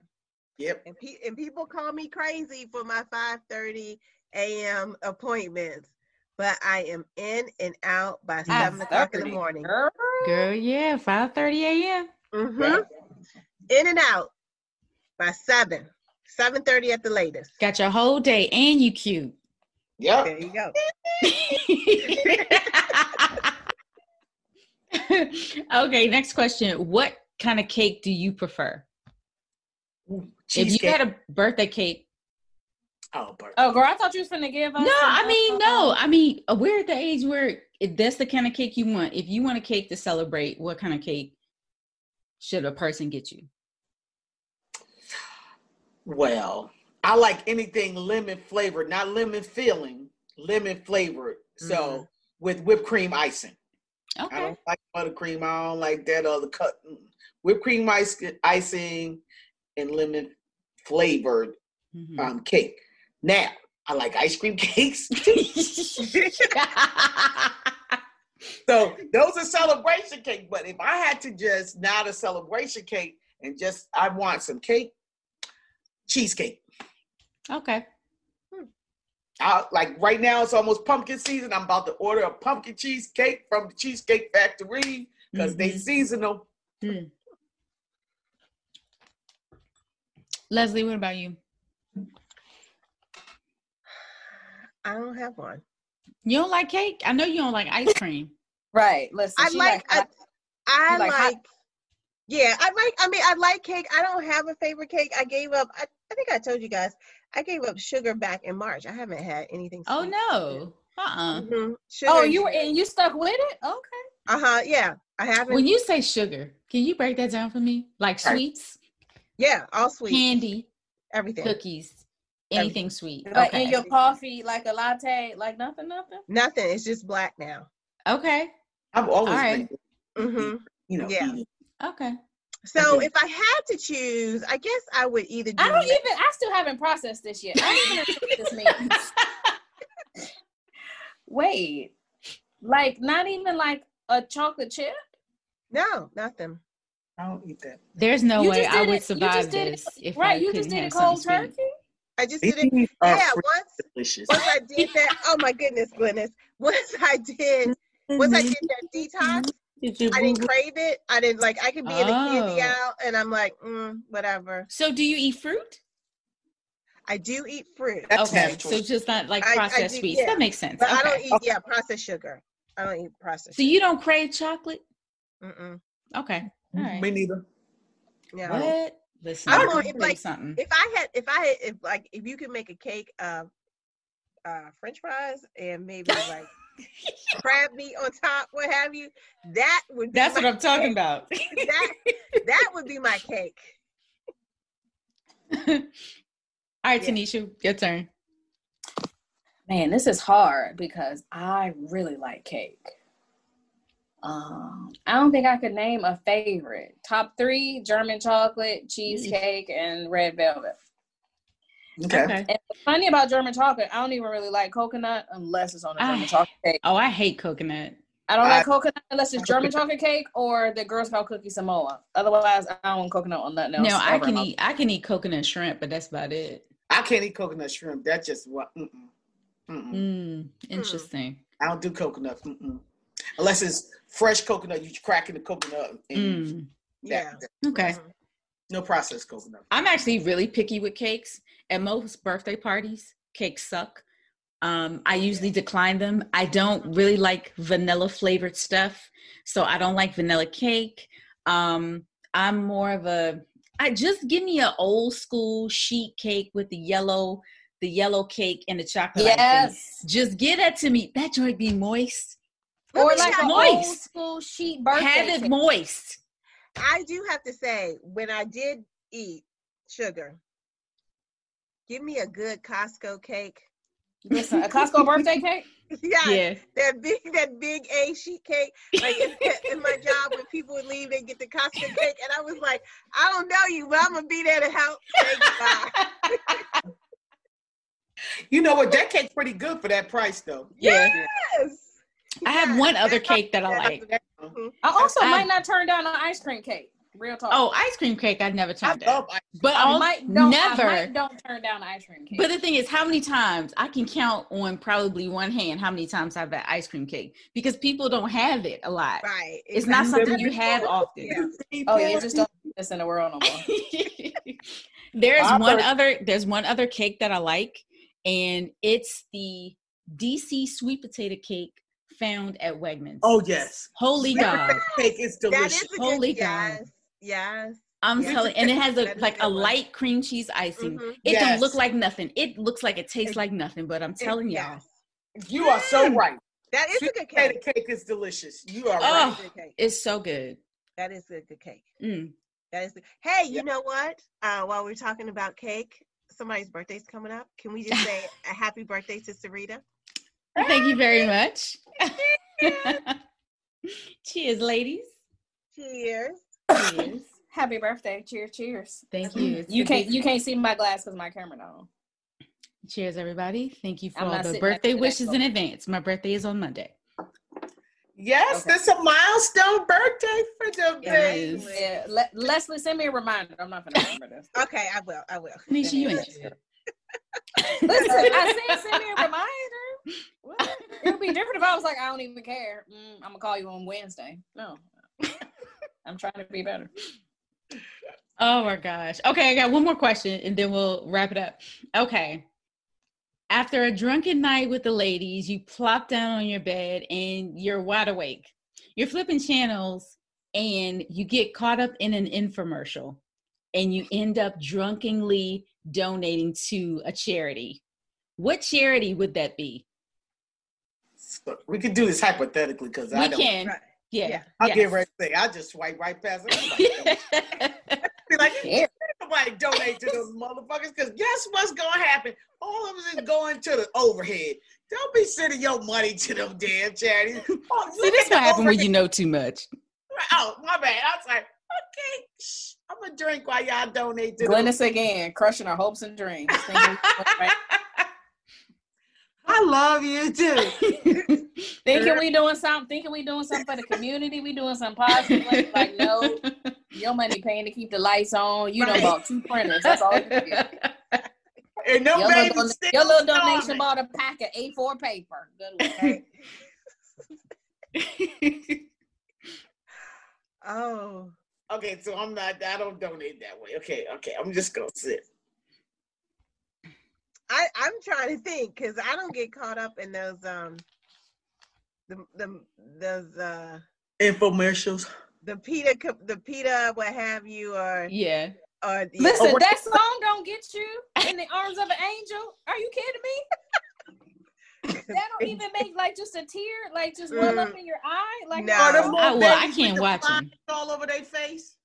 Speaker 4: Yep.
Speaker 5: And, pe- and people call me crazy for my 5:30 a.m. appointments, but I am in and out by seven o'clock in the morning.
Speaker 2: Girl.
Speaker 3: Girl, yeah, 5:30 a.m.
Speaker 5: Mm-hmm. In and out by seven, 7:30 at the latest.
Speaker 3: Got your whole day and you cute.
Speaker 4: Yep.
Speaker 5: There you go.
Speaker 3: okay, next question. What kind of cake do you prefer? If you had a birthday cake.
Speaker 4: oh, but
Speaker 2: Oh, girl, I thought you was to give us.
Speaker 3: No, I mean, no. I mean, uh, we're at the age where if that's the kind of cake you want. If you want a cake to celebrate, what kind of cake should a person get you?
Speaker 4: well, I like anything lemon flavored, not lemon filling, lemon flavored. So
Speaker 5: Mhm.
Speaker 4: with whipped cream icing.
Speaker 3: Okay.
Speaker 4: I don't like buttercream. I don't like that other cut. Whipped cream ice, icing and lemon flavored
Speaker 3: Mhm.
Speaker 4: um, cake. Now, I like ice cream cakes. So those are celebration cake. But if I had to just not a celebration cake and just I want some cake, cheesecake.
Speaker 3: Okay.
Speaker 4: I, like right now it's almost pumpkin season. I'm about to order a pumpkin cheesecake from the Cheesecake Factory because they
Speaker 3: Mhm.
Speaker 4: seasonal.
Speaker 3: Leslie, what about you?
Speaker 5: I don't have one.
Speaker 3: You don't like cake? I know you don't like ice cream.
Speaker 2: Right. Listen.
Speaker 5: I
Speaker 2: she
Speaker 5: like, I,
Speaker 2: hot-
Speaker 5: I
Speaker 2: you
Speaker 5: like,
Speaker 2: like
Speaker 5: yeah, I like, I mean, I like cake. I don't have a favorite cake. I gave up, I, I think I told you guys, I gave up sugar back in March. I haven't had anything.
Speaker 3: Oh no. Uh-uh.
Speaker 5: hmm
Speaker 2: Oh, you were and you stuck with it? Okay.
Speaker 5: Uh huh. Yeah, I haven't.
Speaker 3: When you say sugar, can you break that down for me? Like sweets,
Speaker 5: yeah, all sweet,
Speaker 3: candy,
Speaker 5: everything.
Speaker 3: cookies, anything sweet.
Speaker 2: Like
Speaker 3: Okay.
Speaker 2: in your coffee, like a latte, like nothing, nothing.
Speaker 5: Nothing. It's just black now.
Speaker 3: okay.
Speaker 4: I've always
Speaker 3: All right.
Speaker 4: been,
Speaker 5: hmm
Speaker 4: you know,
Speaker 5: Yeah.
Speaker 3: Okay.
Speaker 5: So
Speaker 4: Okay.
Speaker 5: if I had to choose, I guess I would either do.
Speaker 2: I don't even. I still haven't processed this yet. I don't even know what this means. Wait, like not even like a chocolate chip.
Speaker 5: no, nothing.
Speaker 4: I don't eat that.
Speaker 3: There's no
Speaker 2: You
Speaker 3: way I would
Speaker 2: it- you
Speaker 3: survive
Speaker 2: just did it- right, you just did a cold
Speaker 3: something sweet.
Speaker 2: turkey.
Speaker 5: I just did it. Yeah, once
Speaker 4: delicious.
Speaker 5: once I did that. Oh my goodness, Glynis. Once I did, once I did that detox, I didn't crave it. I didn't like. I could be in a candy
Speaker 3: Oh.
Speaker 5: out, and I'm like, mm, whatever.
Speaker 3: So do you eat fruit?
Speaker 5: I do eat fruit,
Speaker 4: That's
Speaker 3: okay.
Speaker 4: natural.
Speaker 3: So just not like
Speaker 5: I- I
Speaker 3: processed
Speaker 5: do-
Speaker 3: sweets.
Speaker 5: yeah.
Speaker 3: That makes sense.
Speaker 5: but I
Speaker 3: Okay.
Speaker 5: don't eat. Yeah, processed sugar. I don't eat processed.
Speaker 3: So you don't crave chocolate?
Speaker 5: Mm-mm.
Speaker 3: Okay. All right.
Speaker 4: Me neither.
Speaker 5: Yeah.
Speaker 3: What? Listen,
Speaker 5: I
Speaker 3: I
Speaker 5: don't know, if, like,
Speaker 3: something.
Speaker 5: If I had, if I had, if like, if you could make a cake of uh, French fries and maybe like crab meat on top, what have you, that would be
Speaker 3: That's
Speaker 5: my
Speaker 3: what I'm talking
Speaker 5: cake.
Speaker 3: about.
Speaker 5: That that would be my cake.
Speaker 3: All right,
Speaker 5: Yeah.
Speaker 3: Tanisha, your turn.
Speaker 2: Man, this is hard because I really like cake. Um, I don't think I could name a favorite. Top three: German chocolate, cheesecake, and red velvet.
Speaker 4: Okay.
Speaker 3: Okay.
Speaker 2: And funny about German chocolate, I don't even really like coconut unless it's on a German
Speaker 3: Ah.
Speaker 2: chocolate cake.
Speaker 3: Oh, I hate coconut.
Speaker 2: I don't like coconut unless it's German chocolate cake or the Girl Scout cookie Samoa. Otherwise, I don't want coconut on nothing else.
Speaker 3: No, I can eat. I can eat coconut shrimp, but that's about it.
Speaker 4: I can't eat coconut shrimp. That's just what. Mm-mm. Mm-mm.
Speaker 3: Mm, interesting.
Speaker 4: I don't do coconut. Mm-mm. Unless it's fresh coconut, you cracking the coconut. And
Speaker 3: Mm,
Speaker 4: that-
Speaker 5: Yeah.
Speaker 4: that-
Speaker 3: okay.
Speaker 5: Mhm.
Speaker 4: No processed coconut.
Speaker 3: I'm actually really picky with cakes. At most birthday parties, cakes suck. Um, I usually decline them. I don't really like vanilla flavored stuff, so I don't like vanilla cake. Um, I'm more of a I just give me an old school sheet cake with the yellow, the yellow cake and the chocolate. icing.
Speaker 2: Yes.
Speaker 3: Just give that to me. That joint be moist.
Speaker 5: Let
Speaker 2: Or
Speaker 5: me
Speaker 2: like
Speaker 5: tell
Speaker 2: an
Speaker 5: you,
Speaker 3: moist.
Speaker 2: old school sheet birthday.
Speaker 3: Have it
Speaker 2: cake.
Speaker 3: moist.
Speaker 5: I do have to say, when I did eat sugar, give me a good Costco cake.
Speaker 2: Listen, a Costco birthday cake.
Speaker 5: yeah,
Speaker 3: Yeah.
Speaker 5: that big, that big A sheet cake. Like in, in my job, when people would leave, they get the Costco cake, and I was like, I don't know you, but I'm gonna be there to help. Say.
Speaker 4: You know what? That cake's pretty good for that price, though.
Speaker 3: Yeah.
Speaker 5: Yes.
Speaker 3: I have one other cake that I
Speaker 5: that's
Speaker 3: like.
Speaker 5: the-
Speaker 2: I also
Speaker 3: I-
Speaker 2: might not turn down an ice cream cake. Real talk.
Speaker 3: Oh, ice cream cake I've never
Speaker 4: I
Speaker 3: turned down. But
Speaker 2: I
Speaker 3: I'll
Speaker 2: might don't,
Speaker 3: never.
Speaker 2: I might don't turn down ice cream cake.
Speaker 3: But the thing is, how many times I can count on probably one hand how many times I've had ice cream cake because people don't have it a lot.
Speaker 5: Right.
Speaker 3: It's not something you have often.
Speaker 5: Yeah.
Speaker 2: oh yeah, just don't do this in the world no more.
Speaker 3: there's
Speaker 4: I've
Speaker 3: one
Speaker 4: heard-
Speaker 3: other there's one other cake that I like, and it's the DC sweet potato cake found at Wegmans.
Speaker 4: Oh yes,
Speaker 3: holy God!
Speaker 4: cake is delicious.
Speaker 5: is
Speaker 3: Holy God.
Speaker 5: yes, yes.
Speaker 3: I'm
Speaker 5: Sweet
Speaker 3: telling, and it has a like
Speaker 5: a
Speaker 3: a
Speaker 5: good one.
Speaker 3: light cream cheese icing.
Speaker 5: Mhm.
Speaker 3: It don't look like nothing. It looks like it tastes
Speaker 5: It-
Speaker 3: like nothing. But I'm
Speaker 5: It-
Speaker 3: telling y'all,
Speaker 5: yes.
Speaker 4: You are so right.
Speaker 5: That is
Speaker 4: Sweet
Speaker 5: a good
Speaker 4: potato
Speaker 5: cake.
Speaker 4: cake is delicious. You are
Speaker 3: Oh.
Speaker 4: right.
Speaker 5: That is cake.
Speaker 3: it's so good.
Speaker 5: That is a good cake.
Speaker 3: Mm.
Speaker 5: That is. Hey, you
Speaker 4: Yeah.
Speaker 5: know what? Uh, while we're talking about cake, somebody's birthday's coming up. Can we just say a happy birthday to Sarita?
Speaker 3: Thank you very much. Cheers, ladies.
Speaker 5: Cheers.
Speaker 3: Cheers.
Speaker 2: Happy birthday! Cheers, cheers.
Speaker 3: Thank you. It's
Speaker 2: You can't
Speaker 3: big-
Speaker 2: you can't see my glass because my camera not on.
Speaker 3: Cheers, everybody. Thank you for
Speaker 2: I'm
Speaker 3: all the birthday wishes in advance. My birthday is on Monday.
Speaker 4: Yes,
Speaker 2: Okay.
Speaker 4: that's a milestone birthday for the
Speaker 3: It
Speaker 4: baby.
Speaker 2: Yeah, Le- Leslie, send me a reminder. I'm not gonna remember this.
Speaker 5: Okay, I will. I will.
Speaker 3: Nisha, you ain't.
Speaker 2: Listen, I said send me a reminder. What? It would be different if I was like, I don't even care. Mm, I'm gonna call you on Wednesday. No, I'm trying to be better.
Speaker 3: Oh my gosh. Okay, I got one more question and then we'll wrap it up. Okay. After a drunken night with the ladies, you plop down on your bed and you're wide awake. You're flipping channels and you get caught up in an infomercial and you end up drunkenly donating to a charity. What charity would that be?
Speaker 4: So we could do this hypothetically because I
Speaker 3: We
Speaker 4: don't.
Speaker 3: can.
Speaker 5: Right.
Speaker 3: Yeah.
Speaker 5: Yeah.
Speaker 4: I'll
Speaker 3: yes.
Speaker 4: get ready to say I just swipe right past it. Be like,
Speaker 2: Yeah.
Speaker 4: nobody donate to those motherfuckers because guess what's gonna happen? All of us is going to the overhead. Don't be sending your money to them damn charities. Oh,
Speaker 3: See, this what happen when you know too much.
Speaker 4: Oh, my bad. I was like, okay, shh, I'm gonna drink while y'all donate to them.
Speaker 2: Glynis again, crushing our hopes and dreams. Thinking,
Speaker 4: I love you too.
Speaker 2: thinking we doing something, thinking we doing something for the community. We doing something positive. Like, like, no, your money paying to keep the lights on. You done
Speaker 4: Right.
Speaker 2: bought two printers. That's all. You did.
Speaker 4: And no
Speaker 2: Your,
Speaker 4: baby
Speaker 2: little,
Speaker 4: still
Speaker 2: your little
Speaker 4: starving.
Speaker 2: donation bought a pack of A4 paper. Good one.
Speaker 5: Oh.
Speaker 4: Okay, so I'm not. I don't donate that way. Okay, okay. I'm just gonna sit.
Speaker 5: I, I'm trying to think because I don't get caught up in those um the the those uh
Speaker 4: Infomercials.
Speaker 5: the PETA co- the PETA what have you or
Speaker 3: yeah.
Speaker 5: or the,
Speaker 2: Listen,
Speaker 4: what-
Speaker 2: that song don't get you in the arms of an angel. Are you kidding me? That don't even make like just a tear, like just well up in your eye. Like
Speaker 5: No.
Speaker 4: Are
Speaker 5: Oh,
Speaker 3: I- well, I can't watch
Speaker 4: flies
Speaker 3: 'em.
Speaker 4: all over their face.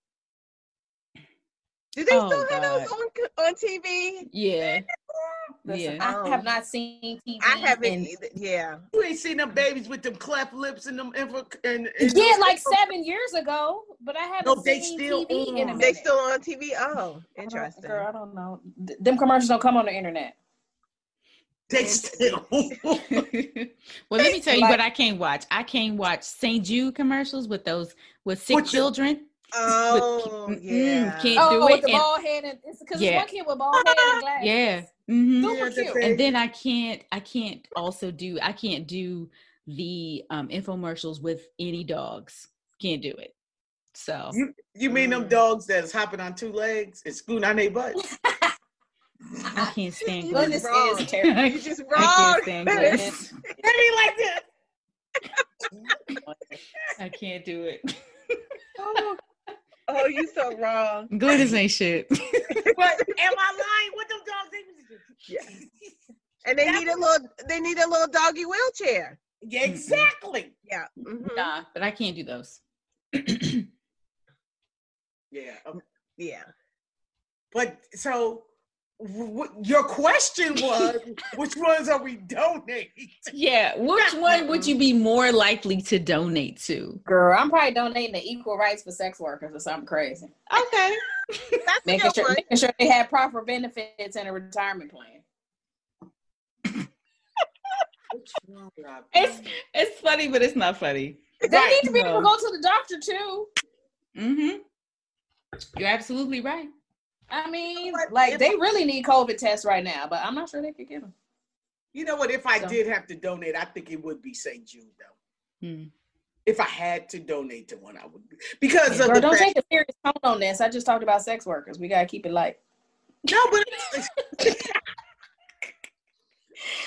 Speaker 5: do they
Speaker 3: Oh,
Speaker 5: still have those on on TV?
Speaker 3: Yeah.
Speaker 2: Listen,
Speaker 3: Yeah.
Speaker 2: I have not seen TV.
Speaker 5: I haven't.
Speaker 2: in-
Speaker 5: either. Yeah.
Speaker 4: You ain't seen them babies with them cleft lips and them info. And, and
Speaker 2: yeah,
Speaker 4: those-
Speaker 2: like seven years ago, but I haven't
Speaker 4: No, they
Speaker 2: seen
Speaker 4: still
Speaker 2: TV in a
Speaker 4: on.
Speaker 2: minute.
Speaker 5: They still on TV? Oh,
Speaker 2: I don't-
Speaker 5: interesting.
Speaker 2: Girl, I don't know. Th- Them commercials don't come on the internet.
Speaker 4: they still.
Speaker 3: well, let me tell you what I can't watch. I can't watch St. Jude commercials with those with sick
Speaker 4: What the-
Speaker 3: children.
Speaker 5: Oh,
Speaker 3: mm,
Speaker 5: yeah.
Speaker 3: can't-
Speaker 2: Oh,
Speaker 3: do
Speaker 2: with
Speaker 3: it
Speaker 2: the
Speaker 3: and-
Speaker 2: bald head and it's because
Speaker 3: Yeah.
Speaker 2: one kid with bald head and glasses.
Speaker 3: Yeah. Hmm
Speaker 2: Super cute.
Speaker 3: And then I can't I can't also do I can't do the um infomercials with any dogs. Can't do it. So
Speaker 4: You you mean them dogs that's hopping on two legs and scooting on their butt?
Speaker 3: I can't stand
Speaker 5: You
Speaker 2: Glynis
Speaker 3: Glynis.
Speaker 5: wrong.
Speaker 2: is terrible.
Speaker 5: You just
Speaker 3: I
Speaker 5: wrong.
Speaker 3: can't stand Glynis.
Speaker 4: They be like this.
Speaker 3: I can't do it.
Speaker 5: oh, oh, you so wrong.
Speaker 3: Glynis ain't shit.
Speaker 4: But am I lying? What them dogs? They
Speaker 5: Yeah. And they need a little. They need a little doggy wheelchair.
Speaker 4: yeah, exactly.
Speaker 5: Yeah. mhm,
Speaker 3: nah, but I can't do those.
Speaker 4: Yeah. um,
Speaker 5: Yeah.
Speaker 4: But so what your question was, which ones are we donating?
Speaker 3: yeah, which one would you be more likely to donate to?
Speaker 2: Girl, I'm probably donating to equal rights for sex workers or something crazy.
Speaker 3: Okay.
Speaker 5: That's
Speaker 2: Making sure,
Speaker 5: one.
Speaker 2: making sure they have proper benefits and a retirement plan.
Speaker 4: Which one would I
Speaker 3: It's it's funny, but it's not funny.
Speaker 2: They
Speaker 4: Right,
Speaker 2: need to be able to go to the doctor too.
Speaker 3: Mm-hmm. You're absolutely right.
Speaker 2: I mean, like they really need COVID tests right now, but I'm not sure they could get them.
Speaker 4: You know what? If I
Speaker 2: So-
Speaker 4: did have to donate, I think it would be St. Jude though.
Speaker 3: Hmm.
Speaker 4: If I had to donate to one, I would be because of
Speaker 2: Girl,
Speaker 4: the
Speaker 2: don't take a serious tone on this. I just talked about sex workers. We gotta keep it light.
Speaker 4: no, but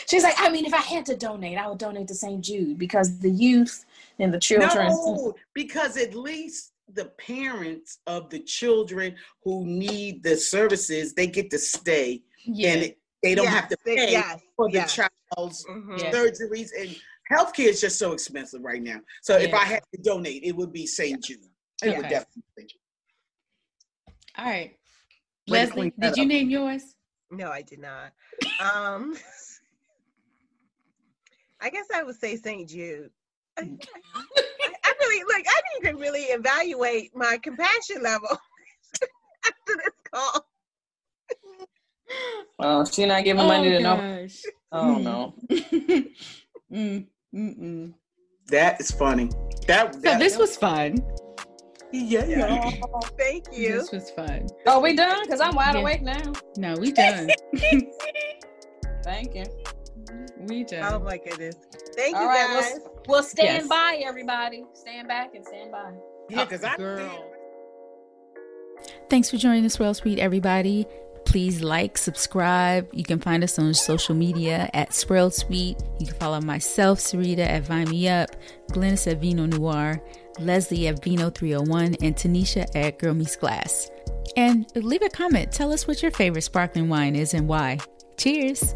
Speaker 2: She's like, I mean, if I had to donate, I would donate to St. Jude because the youth and the children.
Speaker 4: no, because at least the parents of the children who need the services they get to stay
Speaker 3: Yeah.
Speaker 4: and it, they don't
Speaker 5: Yes,
Speaker 4: have to pay
Speaker 5: yes,
Speaker 4: for the
Speaker 5: yes.
Speaker 4: child's
Speaker 5: Mhm.
Speaker 4: Surgeries and healthcare is just so expensive right now. So if I had to donate, it would be St. Jude. It would definitely be St. Jude.
Speaker 3: All right.
Speaker 4: Way
Speaker 3: Leslie, did you
Speaker 4: up.
Speaker 3: name yours?
Speaker 5: No, I did not. Um, I guess I would say St. Jude. Really like. I need to really evaluate my compassion level after this call.
Speaker 2: Oh, she not giving money to no. Oh no.
Speaker 3: mm, mm-mm.
Speaker 4: That is funny. That,
Speaker 3: So this was fun.
Speaker 4: yeah, yeah.
Speaker 5: Thank you.
Speaker 3: This was fun.
Speaker 2: Oh, we done? Cause I'm wide
Speaker 3: Yeah.
Speaker 2: awake now.
Speaker 3: No, we done.
Speaker 2: Thank you.
Speaker 3: We
Speaker 5: Oh
Speaker 3: done.
Speaker 5: my goodness. Thank
Speaker 2: All
Speaker 5: you
Speaker 2: right,
Speaker 5: guys.
Speaker 2: we'll, we'll stand
Speaker 3: Yes.
Speaker 2: by, everybody. Stand back and stand by.
Speaker 4: Yeah, because I
Speaker 3: girl. Thanks for joining us, Swirl Suite, everybody. Please like, subscribe. You can find us on social media at Swirl Suite. You can follow myself, Sarita, at Vine Me Up, Glynis at Vino Noire, Leslie at Vino 301, and Tanisha at Girl Meets Glass. And leave a comment. Tell us what your favorite sparkling wine is and why. Cheers.